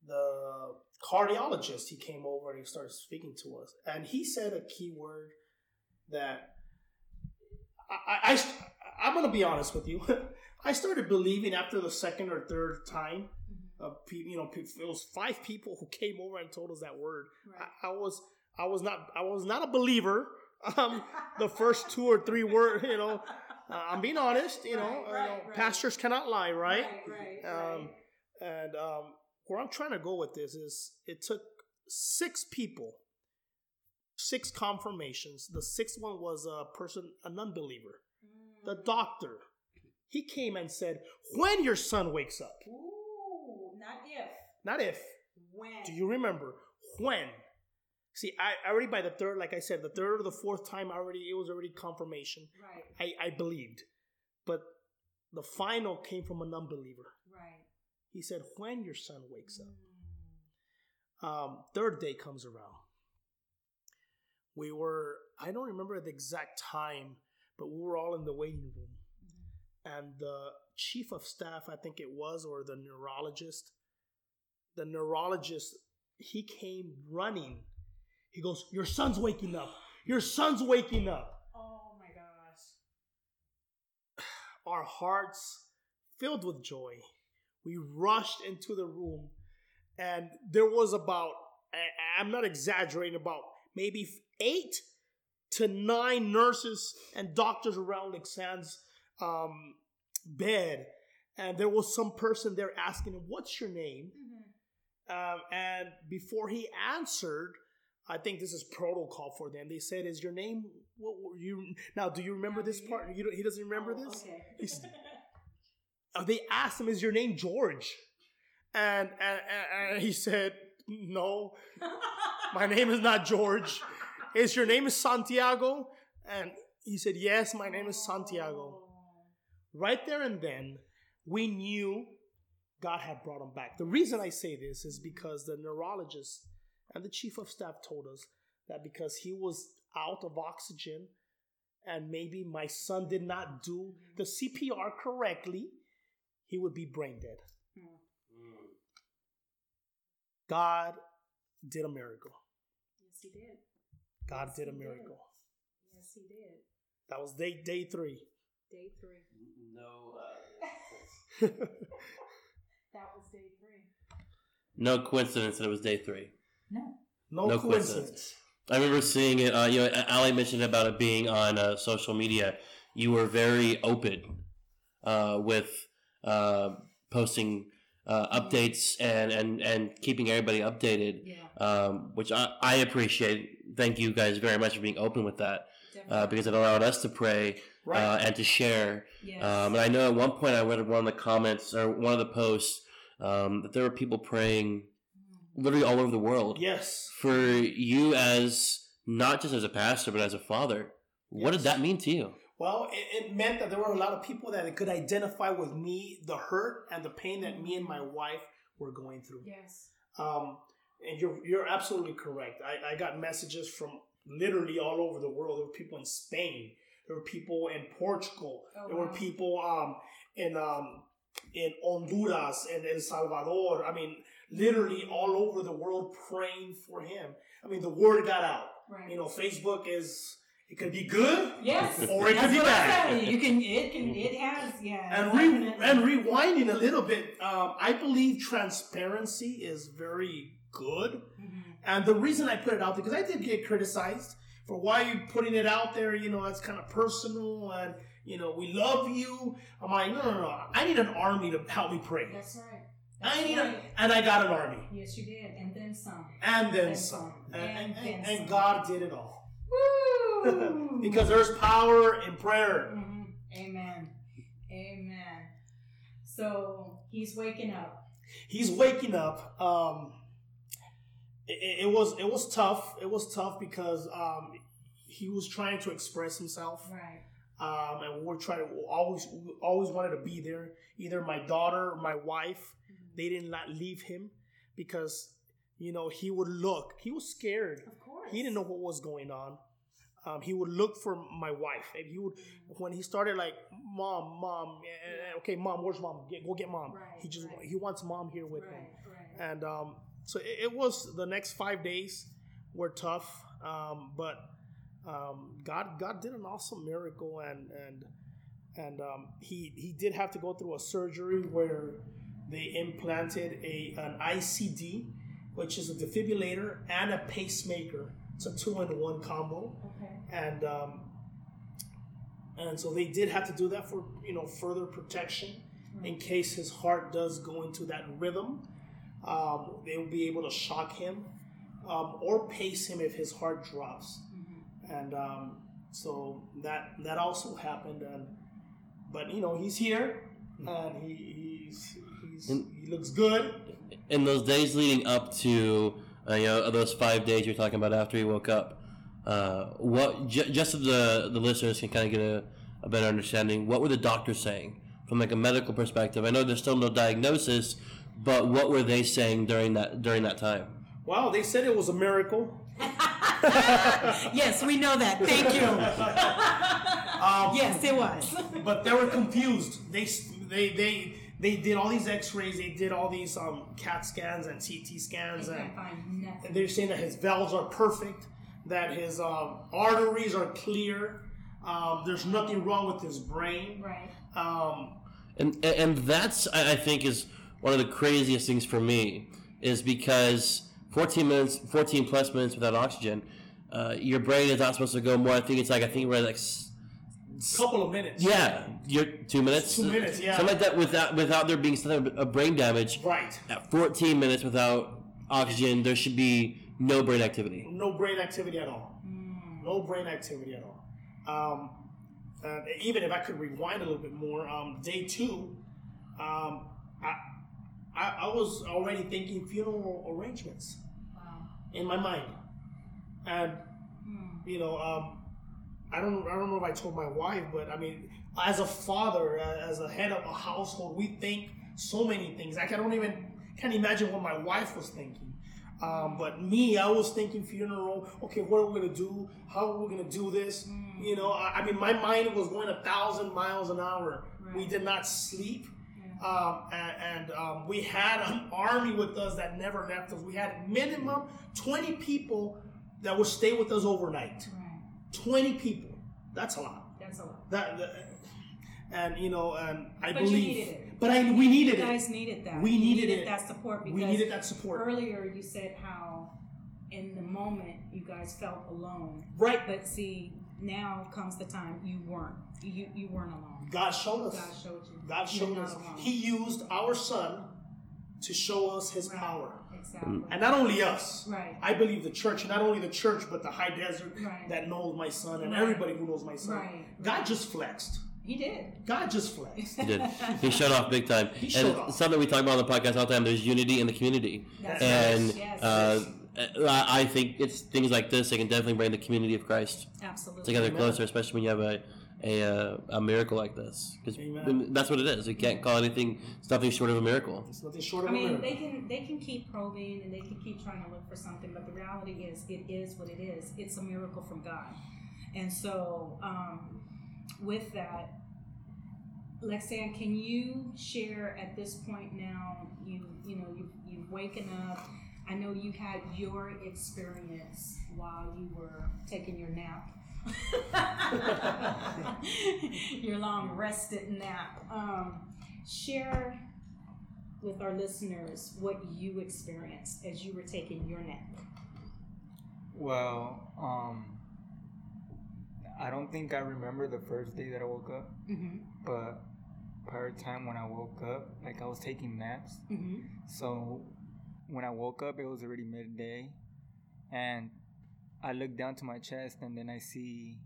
the cardiologist he came over and he started speaking to us and he said a key word that I, I, I I'm gonna be honest with you. I started believing after the second or third time. Uh, you know, it was five people who came over and told us that word. I, I was, I was not, I was not a believer. Um, the first two or three word, you know, uh, I'm being honest. You know, Right, you know, right. pastors cannot lie, right? right, Um, and um, where I'm trying to go with this is it took six people, six confirmations. The sixth one was a person, a non-believer. The doctor, he came and said, "When your son wakes up, Ooh, not if. not if. When? Do you remember when?" See, I already by the third, like I said, the third or the fourth time, already it was already confirmation. Right, I, I believed, but the final came from a non-believer. right. He said, "When your son wakes up." Mm. um, third day comes around. We were, I don't remember the exact time, but we were all in the waiting room. Mm-hmm. And the chief of staff, I think it was, or the neurologist, the neurologist, he came running. He goes, Your son's waking up. Your son's waking up. Oh my gosh. Our hearts filled with joy. We rushed into the room, and there was about, I- I'm not exaggerating, about maybe eight to nine nurses and doctors around Lexand's um, bed. And there was some person there asking him, What's your name? Um, and before he answered, I think this is protocol for them. They said, "Is your name what were you?" Now, do you remember this part? You don't, he doesn't remember Oh, this. Okay. Uh, they asked him, "Is your name George?" And, and, and he said, "No, my name is not George. Is your name is Santiago?" And he said, "Yes, my name is Santiago." Oh. Right there and then, we knew God had brought him back. The reason I say this is because the neurologist and the chief of staff told us that because he was out of oxygen and maybe my son did not do mm-hmm. the CPR correctly, he would be brain dead. Hmm. God did a miracle. Yes, he did. God Yes, did a he did. miracle. Yes, he did. That was day day three. Day three. No, uh, That was day three. no coincidence that it was day three. No. no, No coincidence. coincidence. I remember seeing it. Uh, you know, Allie mentioned about it being on uh, social media. You were very open uh, with uh, posting uh, updates and, and, and keeping everybody updated, Yeah. um, which I, I appreciate. Thank you guys very much for being open with that uh, because it allowed us to pray Right. uh, and to share. yes. Um, and I know at one point I read one of the comments or one of the posts um, that there were people praying literally all over the world yes. for you as not just as a pastor but as a father. What did that mean to you? Well, it, it meant that there were a lot of people that could identify with me, the hurt and the pain that me and my wife were going through. Yes. Um, and you're you're absolutely correct. I, I got messages from literally all over the world. There were people in Spain. There were people in Portugal. Oh, there were people um, in um, in Honduras and El Salvador. I mean, literally all over the world praying for him. I mean, the word got out. Right. You know, Facebook is it could be good Yes. or it could be bad. You can. It can. It has. Yeah. And re- and rewinding a little bit, um, I believe transparency is very good. Mhm. And the reason I put it out there, because I did get criticized for why you putting it out there, you know, that's kind of personal and, you know, we love you. I'm like, no, no, no. I need an army to help me pray. That's right. I need right. a, and I got an army. Yes, you did, and then some. And then And some. some. And, and, And then and, and some. God did it all. Because there's power in prayer. Mhm. Amen. Amen. So he's waking up. He's waking up. Um, it, it was it was tough. It was tough because um, he was trying to express himself. Right. um, and we're trying to always we always wanted to be there. Either my daughter or my wife, they did not leave him because you know he would look. He was scared. Of course. He didn't know what was going on. Um, he would look for my wife, and he would when he started like, "Mom, mom, eh, eh, okay, mom, where's mom? Get, go get mom." Right, he just right. he wants mom here with him Right. Right. and um, so it, it was the next five days were tough, um, but um, God God did an awesome miracle, and and and um, he he did have to go through a surgery where they implanted a an ICD, which is a defibrillator and a pacemaker. It's a two in one combo. And um, and so they did have to do that for you know further protection in case his heart does go into that rhythm. Um, they will be able to shock him um, or pace him if his heart drops, and um, so that that also happened. And but you know he's here and he he's, he's And- he looks good. in those days leading up to uh, you know those five days you're talking about after he woke up, uh, what j- just so the the listeners can kind of get a, a better understanding. What were the doctors saying from like a medical perspective? I know there's still no diagnosis, but what were they saying during that during that time? Wow, they said it was a miracle. yes, we know that. Thank you. Um, yes, it was. but they were confused. They they they they did all these X-rays. They did all these um, CAT scans and CT scans, and, can't find nothing. and they're saying that his valves are perfect, that his um, arteries are clear. Um, there's nothing wrong with his brain. Right. Um, and and- and that's I I think is one of the craziest things for me is because 14 minutes 14 plus minutes without oxygen uh, your brain is not supposed to go more I think it's like I think we're like s- couple of minutes. yeah you're two minutes Two minutes, yeah. something like that without without there being some a brain damage Right. at 14 minutes without oxygen there should be no brain activity No brain activity at all. No brain activity at all. Um, and even if I could rewind a little bit more, um, day two, um, I, I I was already thinking funeral arrangements Wow. in my mind, and Hmm. you know, um, I don't I don't know if I told my wife, but I mean, as a father, uh, as a head of a household, we think so many things. I can't even can't imagine what my wife was thinking. Um, but me, I was thinking funeral. Okay, what are we gonna do? How are we gonna do this? You know, I, I mean, my mind was going a thousand miles an hour. We did not sleep. Um, and and um, we had an army with us that never left us. We had minimum 20 people that would stay with us overnight. Right. 20 people. That's a lot. That's a lot. That, that- and you know, and I But believe. But I we needed it. You it. guys needed that. We needed it. that support because We needed that support. earlier you said how in the moment you guys felt alone. Right. But see, now comes the time you weren't. You you weren't alone. God showed us. God showed you. God You're showed us. He used our son to show us His Right. power, Exactly. and not only us. right. I believe the church, not only the church, but the high desert Right. that knows my son and everybody who knows my son. Right. God just flexed. He did. God just flexed. he did he showed off big time He and showed off. something we talk about on the podcast all the time there's unity in the community That's and right. Yes. uh, I I think it's things like this that can definitely bring the community of Christ Absolutely. together Amen. closer, especially when you have a, a uh, a miracle like this because that's what it is. You can't call anything it's nothing short of a miracle. It's nothing short of I a mean, miracle. they can they can keep probing and they can keep trying to look for something, but the reality is, it is what it is. It's a miracle from God, and so um, with that, Lexand, can you share at this point now? You you know you you've waken up. I know you had your experience while you were taking your nap. your long rested nap. Um, share with our listeners what you experienced as you were taking your nap. Well, um, I don't think I remember the first day that I woke up, Mm-hmm. but prior time when I woke up, like I was taking naps. Mm-hmm. So when I woke up, it was already midday, and I looked down to my chest, and then I see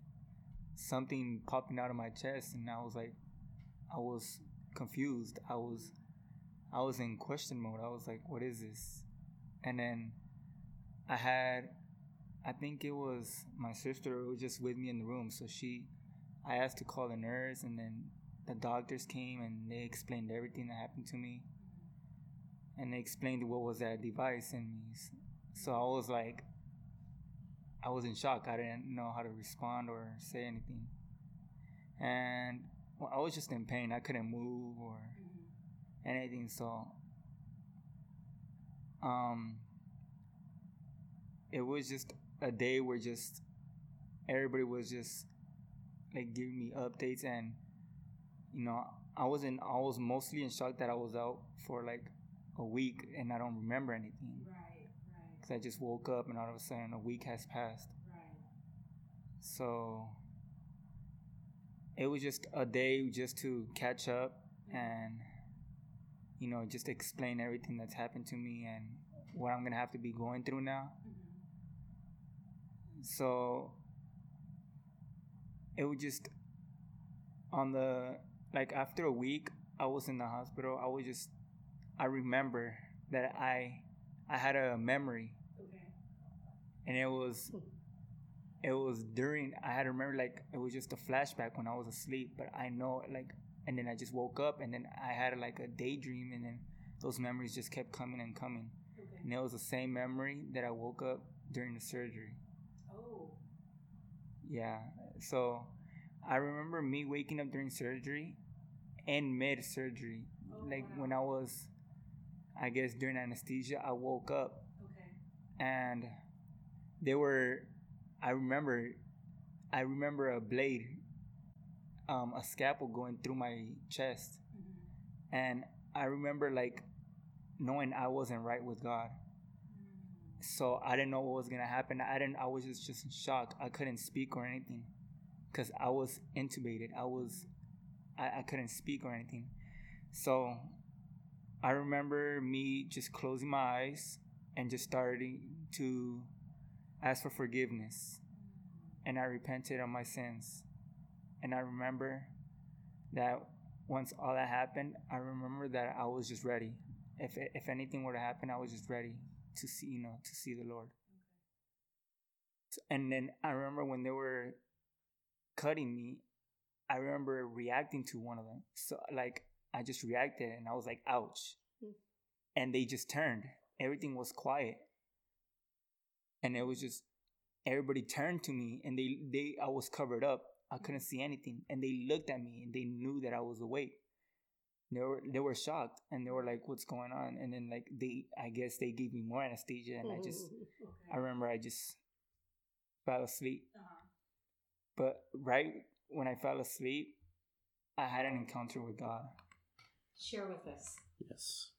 something popping out of my chest, and I was like, I was confused. I was, I was in question mode. I was like, what is this? And then I had, I think it was my sister who was just with me in the room. So she, I asked to call the nurse, and then the doctors came and they explained everything that happened to me and they explained what was that device in me. So I was like, I was in shock. I didn't know how to respond or say anything. And well, I was just in pain. I couldn't move or anything. So, um, it was just a day where just everybody was just like giving me updates and you know I was in I was mostly in shock that I was out for like a week and I don't remember anything Right, right, because I just woke up and all of a sudden a week has passed. right. So it was just a day just to catch up and you know just explain everything that's happened to me and what I'm gonna have to be going through now. So it was just on the like after a week I was in the hospital. I was just I remember that I I had a memory Okay. and it was it was during I had to remember like it was just a flashback when I was asleep, but I know like and then I just woke up and then I had like a daydream and then those memories just kept coming and coming. Okay. And it was the same memory that I woke up during the surgery. Yeah. So I remember me waking up during surgery and mid surgery. Oh, like wow. when I was I guess during anesthesia I woke up Okay. and they were I remember I remember a blade um a scalpel going through my chest Mm-hmm. and I remember like knowing I wasn't right with God so I didn't know what was gonna happen I didn't I was just just in shock I couldn't speak or anything because I was intubated I was I, I couldn't speak or anything so I remember me just closing my eyes and just starting to ask for forgiveness. And I repented of my sins. And I remember that once all that happened, I remember that I was just ready. If if anything were to happen, I was just ready to see, you know, to see the Lord. And then I remember when they were cutting me, I remember reacting to one of them. So like I just reacted and I was like, ouch. Hmm. And they just turned. Everything was quiet. And it was just everybody turned to me and they they I was covered up. I couldn't see anything. And they looked at me and they knew that I was awake. They were they were shocked and they were like, What's going on? And then like they I guess they gave me more anesthesia and I just Okay. I remember I just fell asleep. Uh-huh. But right when I fell asleep, I had an encounter with God. Share with us. Yes.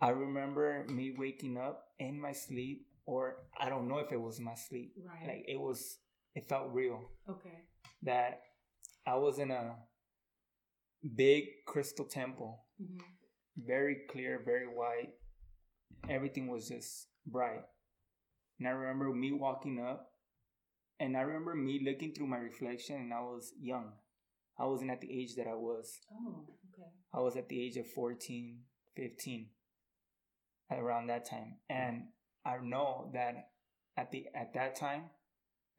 I remember me waking up in my sleep, or I don't know if it was my sleep. Right. Like it was, it felt real okay. that I was in a big crystal temple, Mm-hmm. very clear, very white. Everything was just bright. And I remember me walking up, and I remember me looking through my reflection, and I was young. I wasn't at the age that I was. Oh, okay. I was at the age of 14, 15 around that time. And I know that at the at that time,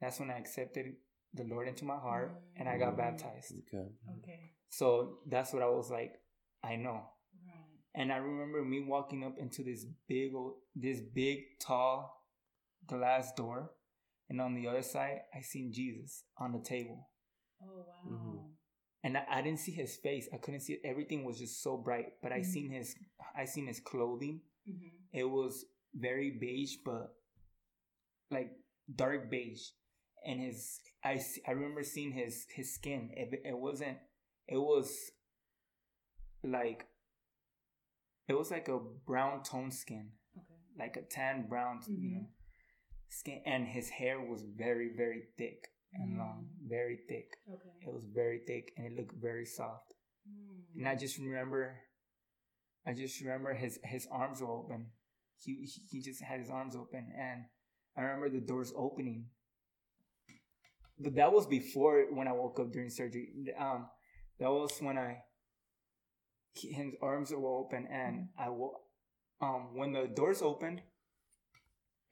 that's when I accepted the Lord into my heart and I got baptized. Okay. Okay. So that's what I was like, I know. Right. And I remember me walking up into this big, old, this big, tall glass door, and on the other side, I seen Jesus on the table, Oh wow. Mhm. and I, I didn't see his face. I couldn't see it. Everything was just so bright. But I Mhm. seen his, I seen his clothing. Mm-hmm. It was very beige, but like dark beige, and his, I, I remember seeing his his skin. It, it wasn't. It was like. It was like a brown tone skin. Okay. like a tan brown, you Mhm. know, skin, and his hair was very, very thick and long, Mm. very thick. Okay. It was very thick, and it looked very soft. Mm. And I just remember, I just remember his his arms were open. He he- he just had his arms open, and I remember the doors opening. But that was before when I woke up during surgery. Um, that was when I he- his arms were open, and I wo- um when the doors opened,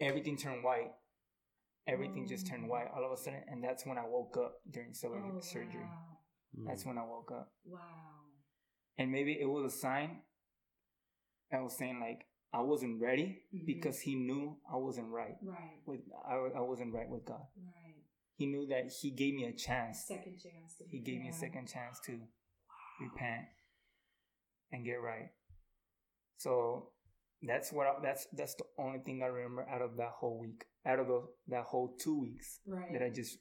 everything turned white. Everything just turned Oh. white all of a sudden, and that's when I woke up during Oh, surgery. Wow. That's when I woke up wow. and maybe it was a sign that was saying like I wasn't ready Mhm. because he knew I wasn't right Right. with I, I wasn't right with God. Right. He knew that he gave me a chance. Second chance. To He gave me a second chance to repent and get right. So that's what I, that's that's the only thing I remember out of that whole week, out of the, that whole two weeks Right. that I just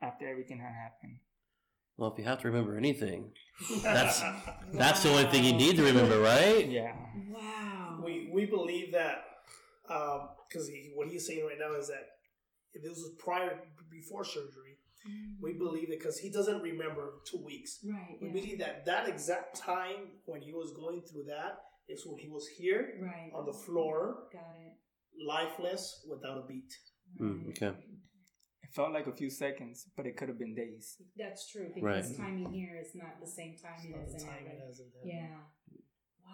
after everything had happened. Well, if you have to remember anything, That's- that's the only thing you need to remember, right? Yeah. Wow. we we believe that um because he, what he's saying right now is that if this was prior before surgery, we believe it because he doesn't remember two weeks. Right. We yeah. believe that that exact time when he was going through that is when he was here Right. on the floor, Got it. lifeless, without a beat. Mm, okay. It felt like a few seconds, but it could have been days. That's true because Right. timing here is not the same It's timing as in time heaven. it is in heaven. Yeah.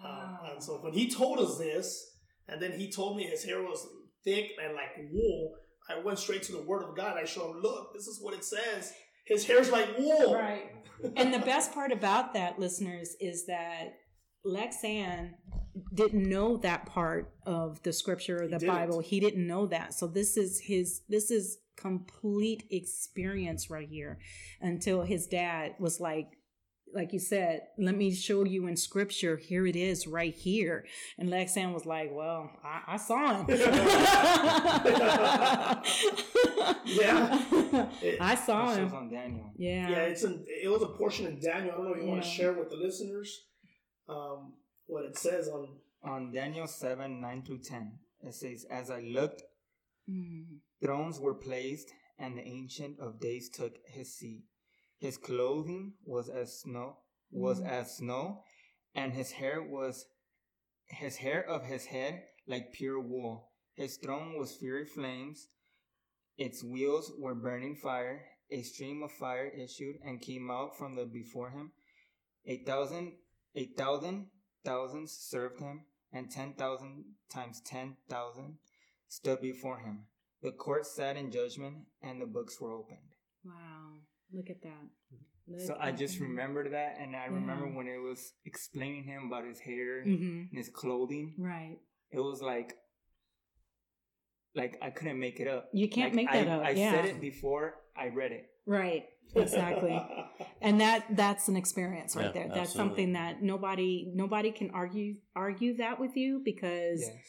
Wow. and so when he told us this, and then he told me his hair was thick and like wool, I went straight to the Word of God. I showed him, look, this is what it says. His hair's like wool. Right. And the best part about that, listeners, is that Lexand didn't know that part of the scripture or the didn't. Bible. He didn't know that. So this is his this is complete experience right here until his dad was like like you said, let me show you in scripture. Here it is right here. And Lexand was like, well, I, I saw him. Yeah. I saw That him. on Daniel. Yeah. Yeah, it's an, it was a portion in Daniel. I don't know if you want to share with the listeners um, what it says on. On Daniel 7 9 through 10, it says, As I looked, Mm. thrones were placed, and the Ancient of Days took his seat. His clothing was as snow, was Mm. as snow, and his hair was his hair of his head like pure wool. His throne was fiery flames. Its wheels were burning fire. A stream of fire issued and came out from the before him. Eight thousand, eight thousand, thousands served him, and ten thousand times ten thousand stood before him. The court sat in judgment, and the books were opened. Wow. Look at that. Look So I just that. remembered that, and I remember when it was explaining him about his hair Mhm. and his clothing. Right. It was like, like I couldn't make it up. You can't Like, make that I, up, I yeah. said it before I read it. Right. Exactly. and that that's an experience right Yeah, there. That's absolutely. something that nobody nobody can argue argue that with you because Yes.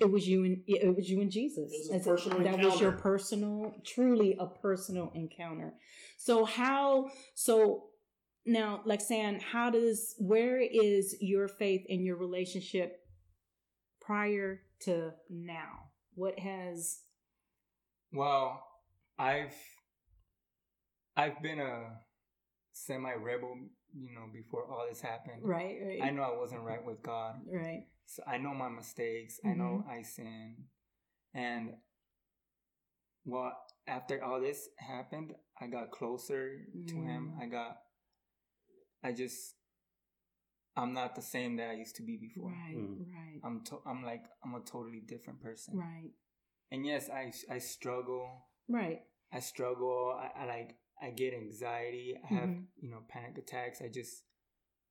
It was you and it was you and Jesus. It was a That's- personal that was your personal, truly a personal encounter. So how so now, Lexand, how does where is your faith in your relationship prior to now? What has Well, I've I've been a semi rebel, you know, before all this happened. right, right, I know I wasn't right with God. right, So I know my mistakes. I know Mm-hmm. I sin, And well, after all this happened, I got closer to him. Mm. I got I just I'm not the same that I used to be before. right, Mm. right, I'm to- I'm like I'm a totally different person. right, And yes, I I struggle. right. I I struggle. I, I like I get anxiety. I have Mhm. you know panic attacks. I just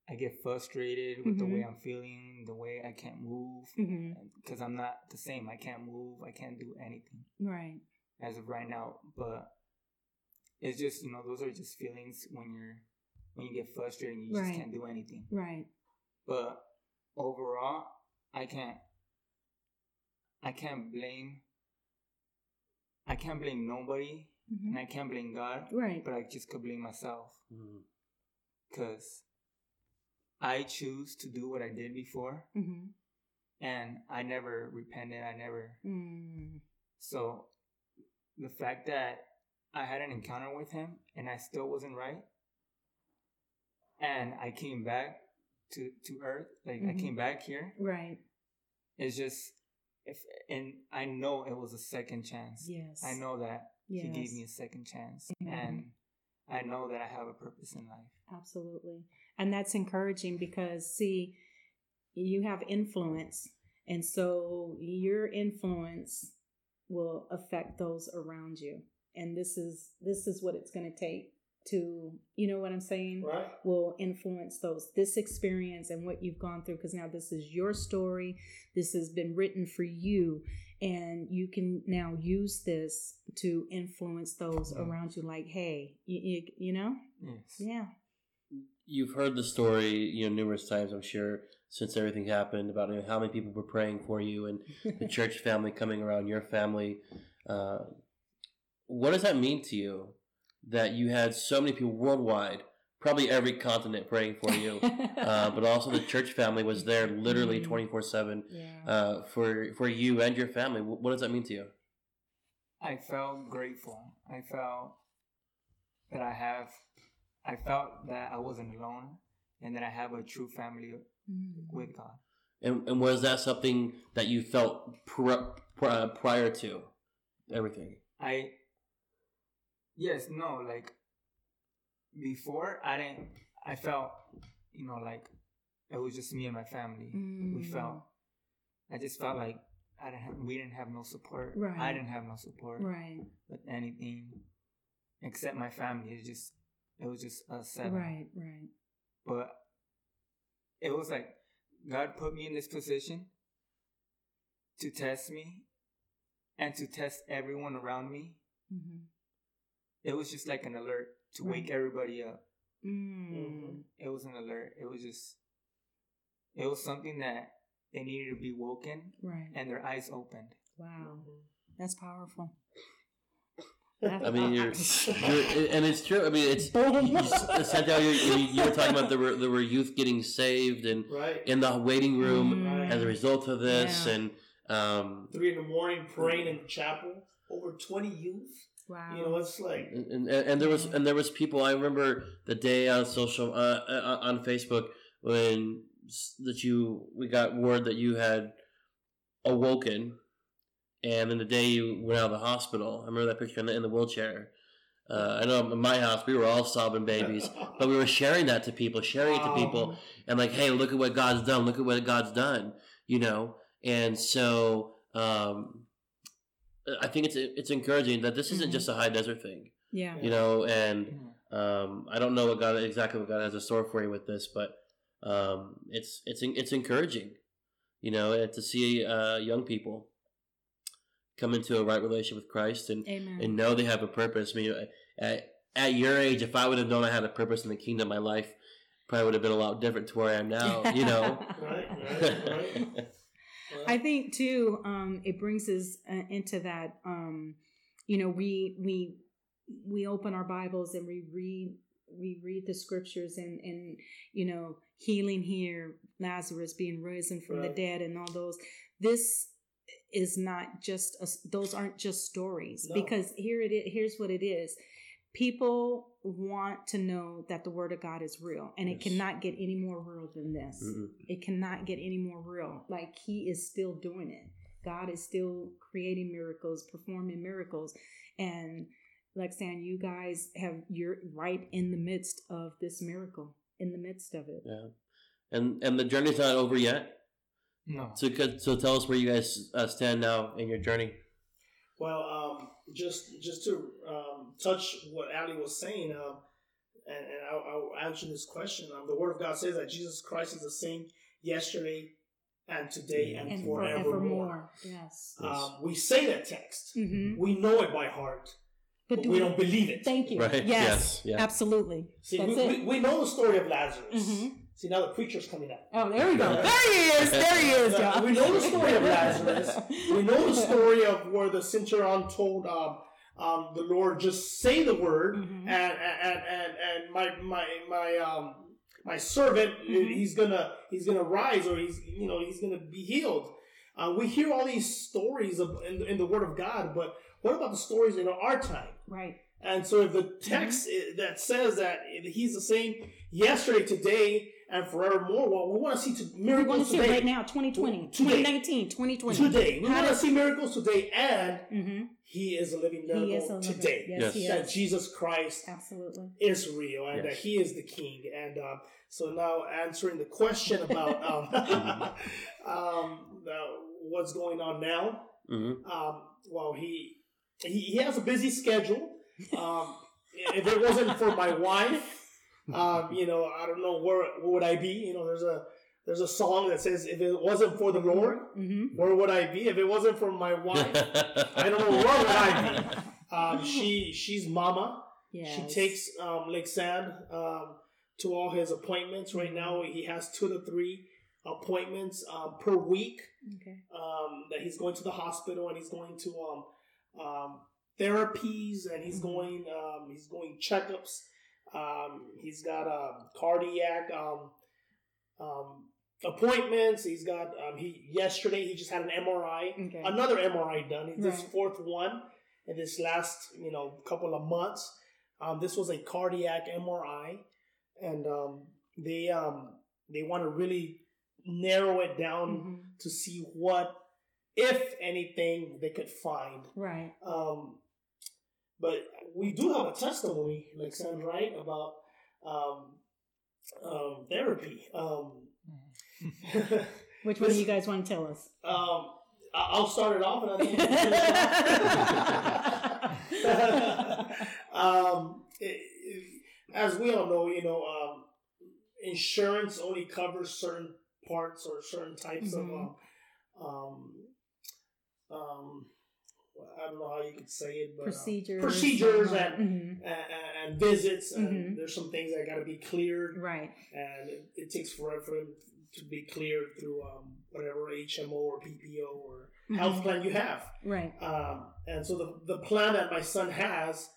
I get frustrated with the way Mhm. I'm feeling, the way I can't move because I'm not the same. I can't move. I can't do anything Right. as of right now. But it's just you know those are just feelings when you're when you get frustrated and you Right. just can't do anything. Right. But overall, I can't. I can't blame. I can't blame nobody, Mhm. and I can't blame God. Right. But I just could blame myself because I choose to do what I did before, hmm and I never repented. I never. Mm. So the fact that I had an encounter with Him and I still wasn't right, and I came back to to Earth, like I Mhm. came back here. Right. It's just if and I know it was a second chance. Yes. I know that he gave me a second chance, Amen. and I know that I have a purpose in life. Absolutely. And that's encouraging because, see, you have influence. And so your influence will affect those around you. And this is this is what it's going to take to, you know what I'm saying? Right. Will influence those. This experience and what you've gone through, because now this is your story. This has been written for you. And you can now use this to influence those mm. around you, like, hey, you, you, you know? Yes. Yeah. You've heard the story, you know, numerous times, I'm sure, since everything happened about you know, how many people were praying for you and the church family coming around your family. Uh, what does that mean to you that you had so many people worldwide, probably every continent praying for you, uh, but also the church family was there literally Mhm. 24 7 yeah. uh, for for you and your family. What does that mean to you? I felt grateful. I felt that I have. I felt that I wasn't alone, and that I have a true family Mm. with God. And, and was that something that you felt pr- pr- prior to everything? I yes, no, like before I didn't I felt, you know, like it was just me and my family. We Mm. felt I just felt like I didn't have, we didn't have no support. Right. I didn't have no support Right. with anything except my family. It just it was just us seven. Right. Right. But it was like God put me in this position to test me and to test everyone around me. Mm-hmm. It was just like an alert to Right. wake everybody up. Mm. It was an alert. It was just, it was something that they needed to be woken Right. and their eyes opened. Wow. That's powerful. I mean, you're, you're and it's true. I mean, it's Boom. you, Santiago. You, you, you were talking about there were there were youth getting saved and Right. in the waiting room Mm. as a result of this, Yeah. and um, Three in the morning praying in the chapel. Over twenty youth. Wow. You know, it's like and, and, and there was and there was people. I remember the day on social uh, uh, on Facebook when that you we got word that you had awoken, and then the day you went out of the hospital. I remember that picture in the, in the wheelchair. Uh, I know in my house we were all sobbing babies, but we were sharing that to people, sharing it to people, and like, hey, look at what God's done. Look at what God's done. You know, and so um, I think it's it's encouraging that this isn't Mhm. just a high desert thing. yeah. You know, and um, I don't know what God exactly what God has in store for you with this, but um, it's it's it's encouraging. You know, to see uh, young people come into a right relationship with Christ and Amen. and know they have a purpose. I mean, at, at your age, if I would have known I had a purpose in the kingdom, my life probably would have been a lot different to where I am now. You know. right, right, right. I think too, um, it brings us uh, into that. Um, you know, we we we open our Bibles and we read we read the scriptures and and you know healing here, Lazarus being risen from the dead, and all those. This is not just a, those aren't just stories No. because here it is. Here's what it is. People want to know that the word of God is real, and it cannot get any more real than this Mm-mm. it cannot get any more real. Like he is still doing it. God is still creating miracles, performing miracles. And like saying you guys have you're right in the midst of this miracle, in the midst of it. Yeah, and and the journey's not over yet. No. So so tell us where you guys uh, stand now in your journey. Well, um, just just to um, touch what Allie was saying, um, and, and I'll, I'll answer this question. Um, the Word of God says that Jesus Christ is the same yesterday and today and, And forevermore. forevermore. Yes. Um, we say that text. Mm-hmm. We know it by heart, but, do we don't believe it. Thank you. Right. Yes. Yes. Yeah. Absolutely. See, That's we, it. we, we know the story of Lazarus. Mhm. See, now the preacher's coming out. Oh, there we go. There he is. There he is, y'all. we know the story of Lazarus. We know the story of where the centurion told um, um, the Lord, "Just say the word, Mhm. and and and and my my my um my servant, Mhm. he's gonna he's gonna rise, or he's you know he's gonna be healed." Uh, we hear all these stories of in, in the Word of God, but what about the stories in our time? Right. And so, if the text i- that says that he's the same yesterday, today, and forevermore, well, we want to see to We want to miracles see today. right now, 2020, Today. 2019, 2020. Today, we How want to see miracles today, and Mm-hmm. he is a living He is a miracle living- today. Yes, Yes. he That is. Jesus Christ Absolutely. is real and Yes. that He is the King. And um, so now answering the question about um, um, uh, what's going on now. Mhm. Um, well, he, he he has a busy schedule. Um, if it wasn't for my wife, um, you know, I don't know where, where would I be. You know, there's a there's a song that says, "If it wasn't for the Lord, Mm-hmm. where would I be? If it wasn't for my wife, I don't know where would I be." Um, she she's mama. Yes. She takes um, Lexand um, to all his appointments. Right now, he has two to three appointments um, per week Okay. um, that he's going to the hospital and he's going to um, um, therapies and he's going um, he's going checkups. Um, he's got um, cardiac um, um, appointments. He's got um, he yesterday he just had an MRI Okay. another MRI done. It's his fourth one in this last, you know, couple of months. Um, this was a cardiac MRI, and um, they um, they want to really narrow it down Mhm. to see what, if anything, they could find. Right. Um, but we do have a testimony, like Sam, right, about um, um, therapy. Um, Which one do you guys want to tell us? Um, I- I'll start it off, and I think um, it- it- as we all know, you know, um, insurance only covers certain parts or certain types Mhm. of um, um, um, I don't know how you could say it, but uh, procedures. procedures uh, and, mhm. and and visits, and Mhm. there's some things that got to be cleared Right. and it, it takes forever for them to be cleared through um, whatever HMO or PPO or health Mhm. plan you have. Right. Um, and so the, the plan that my son has,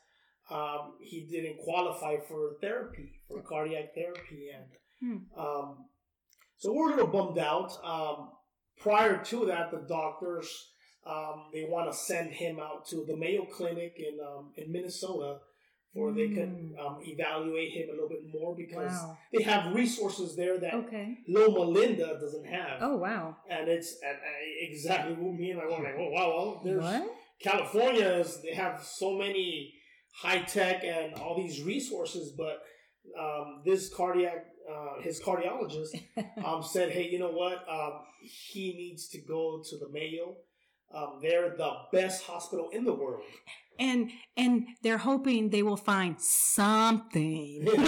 um, he didn't qualify for therapy, for cardiac therapy. And Hmm. um, so we're a little bummed out. Um, prior to that, the doctors, um, they want to send him out to the Mayo Clinic in, um, in Minnesota where they can Mm. um, evaluate him a little bit more because Wow. they have resources there that Okay. Loma Linda doesn't have. Oh wow. And it's and, exactly what me and wife were like, oh wow, well, there's What? California is they have so many high tech and all these resources, but um, this cardiac uh, his cardiologist um, said, hey, you know what? Um, he needs to go to the Mayo. Um, they're the best hospital in the world. And and they're hoping they will find something.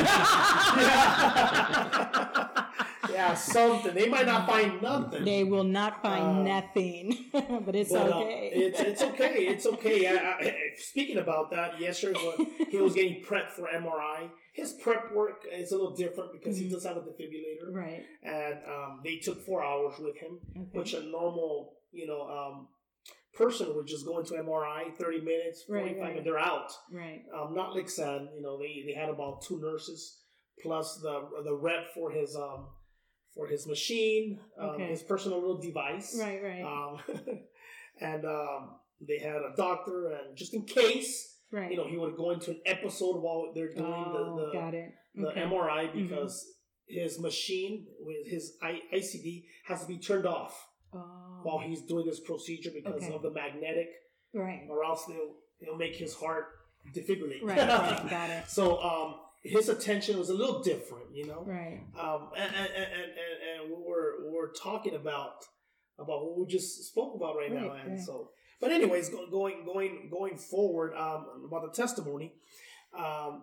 yeah, something. They might not find nothing. they will not find Um, nothing, but it's But, uh, okay. it's it's okay. It's okay. I, I, speaking about that, yesterday he was getting prepped for MRI. His prep work is a little different because he Mhm. does have a defibrillator, right. and um, they took four hours with him, Okay. which a normal you know um, person would just go into MRI, thirty minutes, forty five, right. and they're out. right. Um, not Lexand, you know, they, they had about two nurses plus the the rep for his um for his machine, um, Okay. his personal little device, Right. Right. um, and um, they had a doctor, and just in case, right. you know, he would go into an episode while they're doing oh, the the, the. MRI Mhm. because his machine with his I- ICD has to be turned off Oh. While he's doing this procedure because Okay. of the magnetic, right. or else they'll they'll make his heart defibrillate. Right. Right. Got it. So um, his attention was a little different, you know. Right. Um, and, and, and, and, and we were we were talking about about what we just spoke about right, now, and right. so. But anyways, go, going going going forward um, about the testimony, um,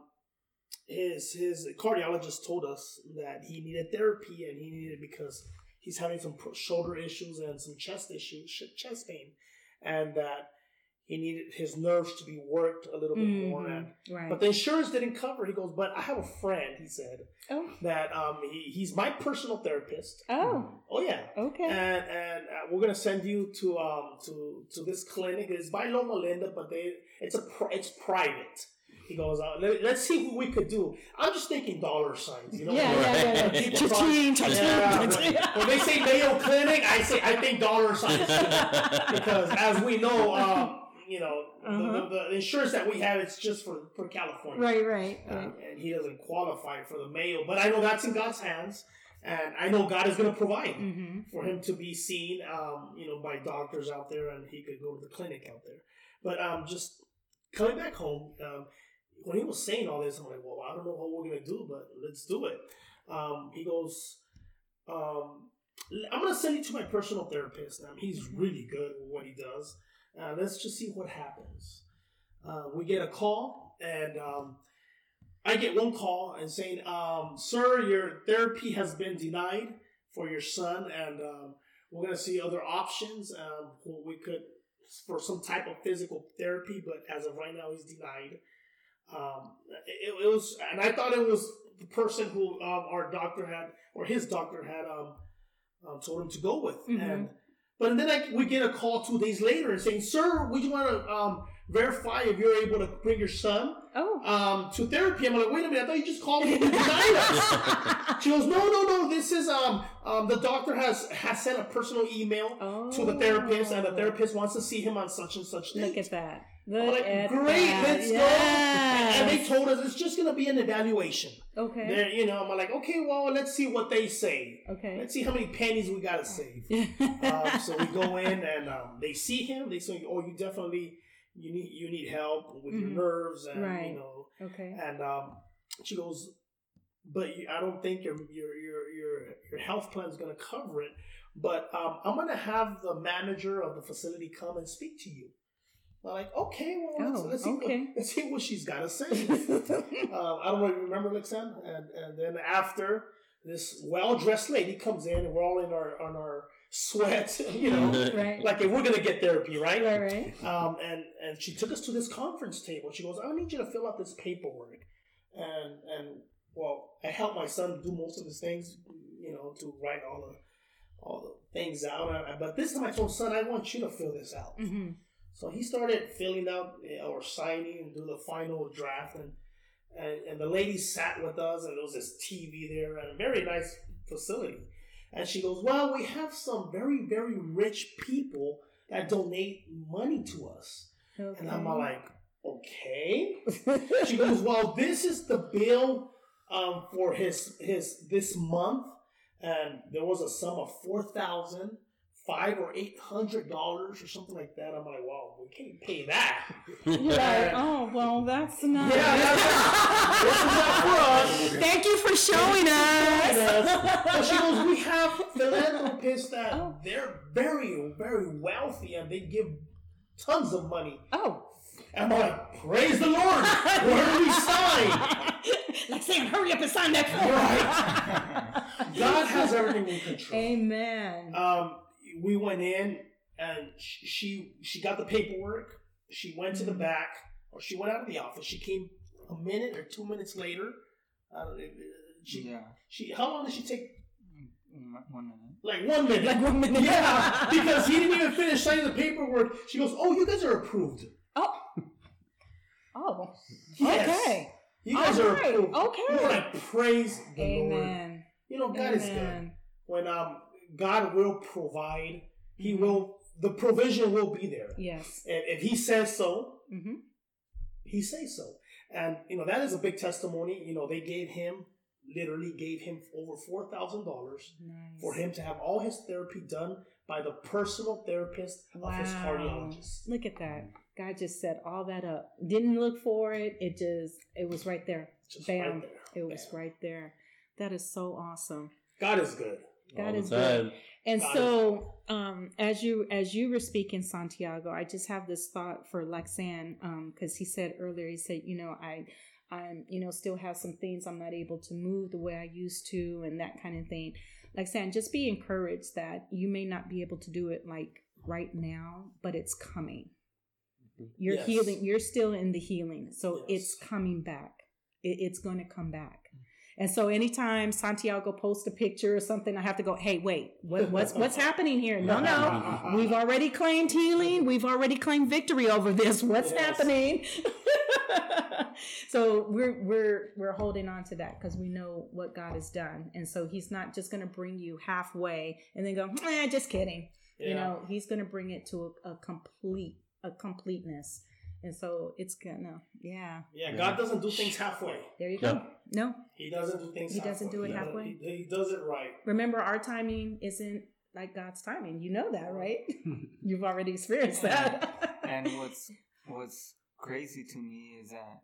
his his cardiologist told us that he needed therapy and he needed it because he's having some shoulder issues and some chest issues, chest pain, and that he needed his nerves to be worked a little bit more. Mhm. And, Right. but the insurance didn't cover. it. He goes, but I have a friend. He said oh. that um, he, he's my personal therapist. Oh. Oh yeah, Okay. and and uh, we're gonna send you to um to to this clinic. It's by Loma Linda, but they it's a it's private. He goes, out. Let, let's see what we could do. I'm just thinking dollar signs, you know. yeah, yeah, yeah, yeah. People Cha-ching, cha-ching, Yeah, cha-ching. when- when they say Mayo Clinic, I say I think dollar signs because as we know, um, you know, Uh-huh. the, the, the insurance that we have it's just for for California, Right, right, um, right. and he doesn't qualify for the Mayo. But I know that's in God's hands, and I know God is going to provide Mm-hmm. for him to be seen, um, you know, by doctors out there, and he could go to the clinic out there. But um, just coming back home, um, when he was saying all this, I'm like, well, I don't know what we're gonna do, but let's do it. Um, he goes, um, I'm gonna send you to my personal therapist. Um, he's really good with what he does. Uh, let's just see what happens. Uh, we get a call, and um, I get one call and saying, um, "Sir, your therapy has been denied for your son, and um, we're going to see other options. Um, we could for some type of physical therapy, but as of right now, he's denied." Um, it, it was, and I thought it was the person who um, our doctor had, or his doctor had, um, um, told him to go with, Mhm. and. But then I, we get a call two days later and saying, "Sir, we just want to um, verify if you're able to bring your son Oh. um, to therapy." I'm like, "Wait a minute! I thought you just called me to deny us." She goes, "No, no, no. This is um, um, the doctor has has sent a personal email oh. to the therapist, and the therapist wants to see him on such and such date." Look at that. I'm Look like, at great, that. let's yes. go. And they told us it's just gonna be an evaluation. Okay. There, you know, I'm like, okay, well, let's see what they say. Okay. Let's see how many pennies we gotta save. um, so we go in and um, they see him. They say, "Oh, you definitely you need you need help with Mhm. your nerves and Right. you know." okay. And um, she goes, "But I don't think your your your your your health plan is going to cover it. But um, I'm going to have the manager of the facility come and speak to you." I'm like, "Okay, well, let's, Oh, let's see okay. what let's see what she's got to say." um, I don't you remember, Lexand. And and then after this well dressed lady comes in, and we're all in our on our sweat, you know, right. like if we're gonna get therapy, right? right, right. Um, and and she took us to this conference table. She goes, "I need you to fill out this paperwork," and and well, I helped my son do most of his things, you know, to write all the all the things out. But this time I told son, I want you to fill this out. Mm-hmm. So he started filling out eh, or signing and do the final draft, and, and and the lady sat with us, and there was this TV there, and a very nice facility. And she goes, "Well, we have some very very rich people that donate money to us," Okay. and I'm like, "Okay." She goes, "Well, this is the bill um, for his his this month, and there was a sum of four thousand." Five or eight hundred dollars or something like that. I'm like, wow, we can't pay that. You're like, oh well, that's not. Yeah, that's- this is not for us. Thank you for showing us. So she goes, we have philanthropists that Oh. they're very, very wealthy and they give tons of money. oh. And I'm like, praise the Lord. Where do we sign? like saying, hurry up and sign that form. God has everything in control. Amen. Um, we went in and she she got the paperwork. She went to the Mm-hmm. back, or she went out of the office. She came a minute or two minutes later. I. She yeah. she how long did she take? One one minute. Like one minute. Like one minute. Yeah, because he didn't even finish signing the paperwork. She goes, "Oh, you guys are approved." oh. Oh. Yes. Okay. You guys All are right, approved. okay. We're like, praise the Lord. You know, God is good. When um God will provide, He Mhm. will. The provision will be there. Yes. And if He says so, Mm-hmm. He says so. And you know that is a big testimony. You know they gave him literally gave him over four thousand dollars for him to have all his therapy done by the personal therapist of his cardiologist. Look at that. God just set all that up. Didn't look for it. It just, it was right there. Just Bam. right there. It was Bam. right there. That is so awesome. God is good. God All the is good. And God so, um, as you as you were speaking, Santiago, I just have this thought for Lexand, um, because he said earlier, he said, you know, I, I'm, you know, still have some things I'm not able to move the way I used to, and that kind of thing. Lexand, just be encouraged that you may not be able to do it like right now, but it's coming. Mm-hmm. You're Yes. healing. You're still in the healing, so Yes. it's coming back. It, it's going to come back. Mm-hmm. And so anytime Santiago posts a picture or something, I have to go, hey, wait, what, what's what's happening here? No, no. We've already claimed healing. We've already claimed victory over this. What's Yes. happening? so we're we're we're holding on to that because we know what God has done. And so he's not just gonna bring you halfway and then go, eh, just kidding. You know, he's gonna bring it to a, a complete a completeness. And so it's gonna yeah. Yeah, God doesn't do things halfway. There you No. go. No. He doesn't do things He doesn't halfway. do it He doesn't- halfway? He, he does it right. Remember our timing isn't like God's timing. You know that, right? You've already experienced that. And what's what's crazy to me is that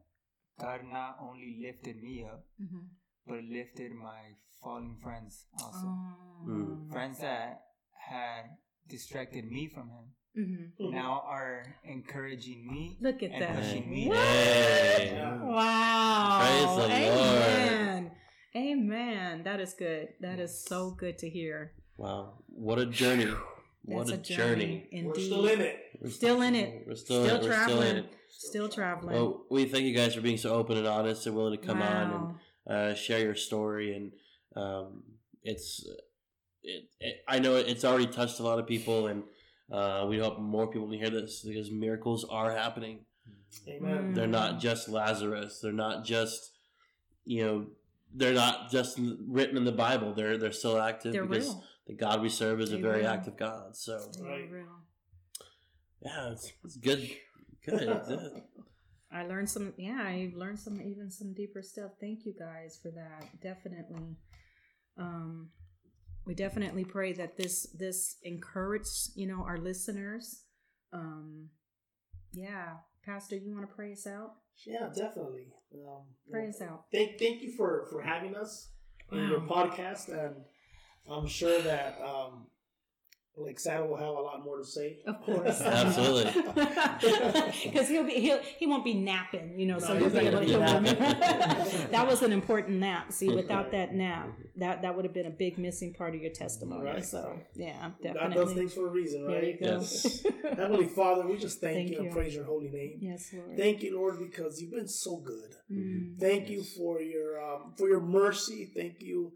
God not only lifted me up, Mhm. but lifted my falling friends also. Oh. Mm. Friends that had distracted me from Him Mhm. now are encouraging me. Look at and that. pushing me. Yeah. Wow. Praise the Amen. Amen. That is good. That is so good to hear. Wow, what a journey! What That's a, journey! Indeed. We're still in it. We're Still in it. We're still, Still we're traveling. Still in it. Still traveling. Well, we thank you guys for being so open and honest and willing to come on and uh, share your story. And um, it's, it, it, I know it's already touched a lot of people, and uh, we hope more people can hear this because miracles are happening. Amen. Mm. They're not just Lazarus. They're not just, you know, they're not just written in the Bible. They're they're still active They're because real. the God we serve is a They're very real. active God. So Right. yeah, it's, it's good. Good. Yeah. I learned some. Yeah, I learned some even some deeper stuff. Thank you guys for that. Definitely. Um, we definitely pray that this this encourage you know our listeners. Um, yeah, Pastor, you want to pray us out? Yeah, definitely. Um, Pray us out. Thank, thank you for for having us in your podcast, and I'm sure that um, like Santa will have a lot more to say. Of course, Absolutely. because he'll be he'll he won't be napping, you know. so No, he'll he's be able gonna to be that was an important nap. See, without that nap, that that would have been a big missing part of your testimony. Right. So yeah, definitely. God does definitely. things for a reason, There right? you go. Yes. Heavenly Father, we just thank, Thank you, you. and praise your holy name. yes, Lord. Thank you, Lord, because you've been so good. Mm. Thank you for your um, for your mercy. Thank you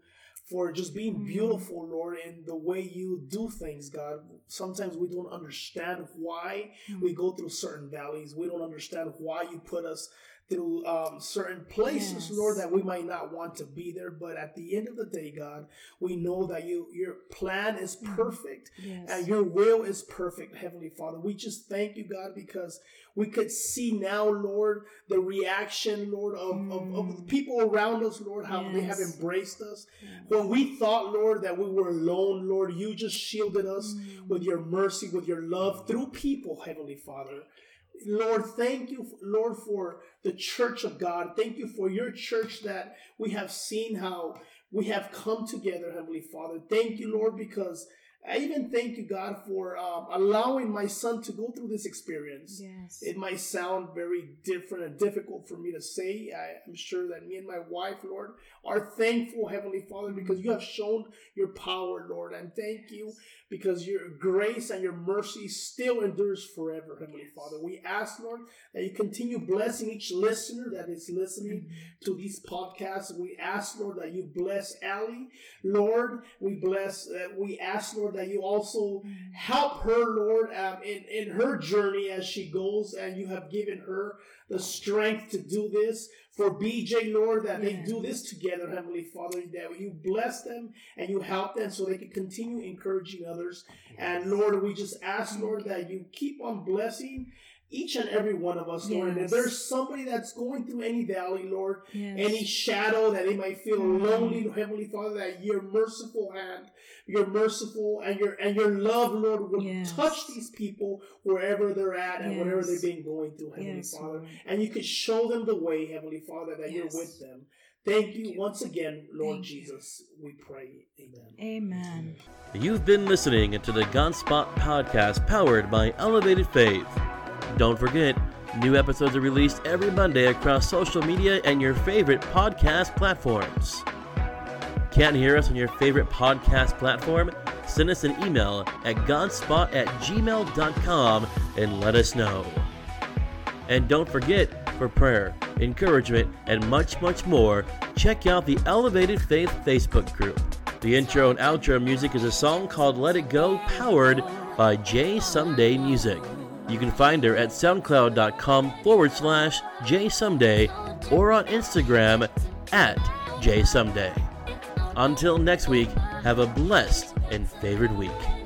for just being Mm. beautiful, Lord, in the way you do things, God. Sometimes we don't understand why we go through certain valleys. We don't understand why you put us through um, certain places, Yes. Lord, that we might not want to be there. But at the end of the day, God, we know that you your plan is Mm. perfect Yes. and your will is perfect, Heavenly Father. We just thank you, God, because we could see now, Lord, the reaction, Lord, of, of, of the Mm. people around us, Lord, how they have embraced us. Yes. When we thought, Lord, that we were alone, Lord, you just shielded us Mm. with your mercy, with your love through people, Heavenly Father. Lord, thank you, Lord, for the church of God. Thank you for your church that we have seen how we have come together, Heavenly Father. Thank you, Lord, because I even thank you, God, for um, allowing my son to go through this experience. Yes. It might sound very different and difficult for me to say. I am sure that me and my wife, Lord, are thankful, Heavenly Father, because you have shown your power, Lord. And thank you because your grace and your mercy still endures forever, Heavenly Father. We ask, Lord, that you continue blessing each listener that is listening to these podcasts. We ask, Lord, that you bless Allie. Lord, we bless, uh, we ask, Lord, that you also help her, Lord, um, in, in her journey as she goes, and you have given her the strength to do this. For BJ, Lord, that they do this together, Heavenly Father, that you bless them and you help them so they can continue encouraging others. And Lord, we just ask, Lord, that you keep on blessing each and every one of us, Lord. And if there's somebody that's going through any valley, Lord, Yes. any shadow that they might feel Mhm. lonely, Heavenly Father, that your merciful hand, your merciful and your and your love, Lord, will Yes. touch these people wherever they're at and whatever they've been going through, Heavenly Yes, Father. And you could show them the way, Heavenly Father, that you're with them. Thank you once again, Lord Thank you. Jesus. We pray. Amen. Amen. You've been listening to the Godspot podcast powered by Elevated Faith. Don't forget, new episodes are released every Monday across social media and your favorite podcast platforms. Can't hear us on your favorite podcast platform? Send us an email at godspot at gmail.com and let us know. And don't forget, for prayer, encouragement, and much, much more, check out the Elevated Faith Facebook group. The intro and outro music is a song called Let It Go, powered by J Someday Music. You can find her at soundcloud.com forward slash J Someday or on Instagram at J Someday. Until next week, have a blessed and favored week.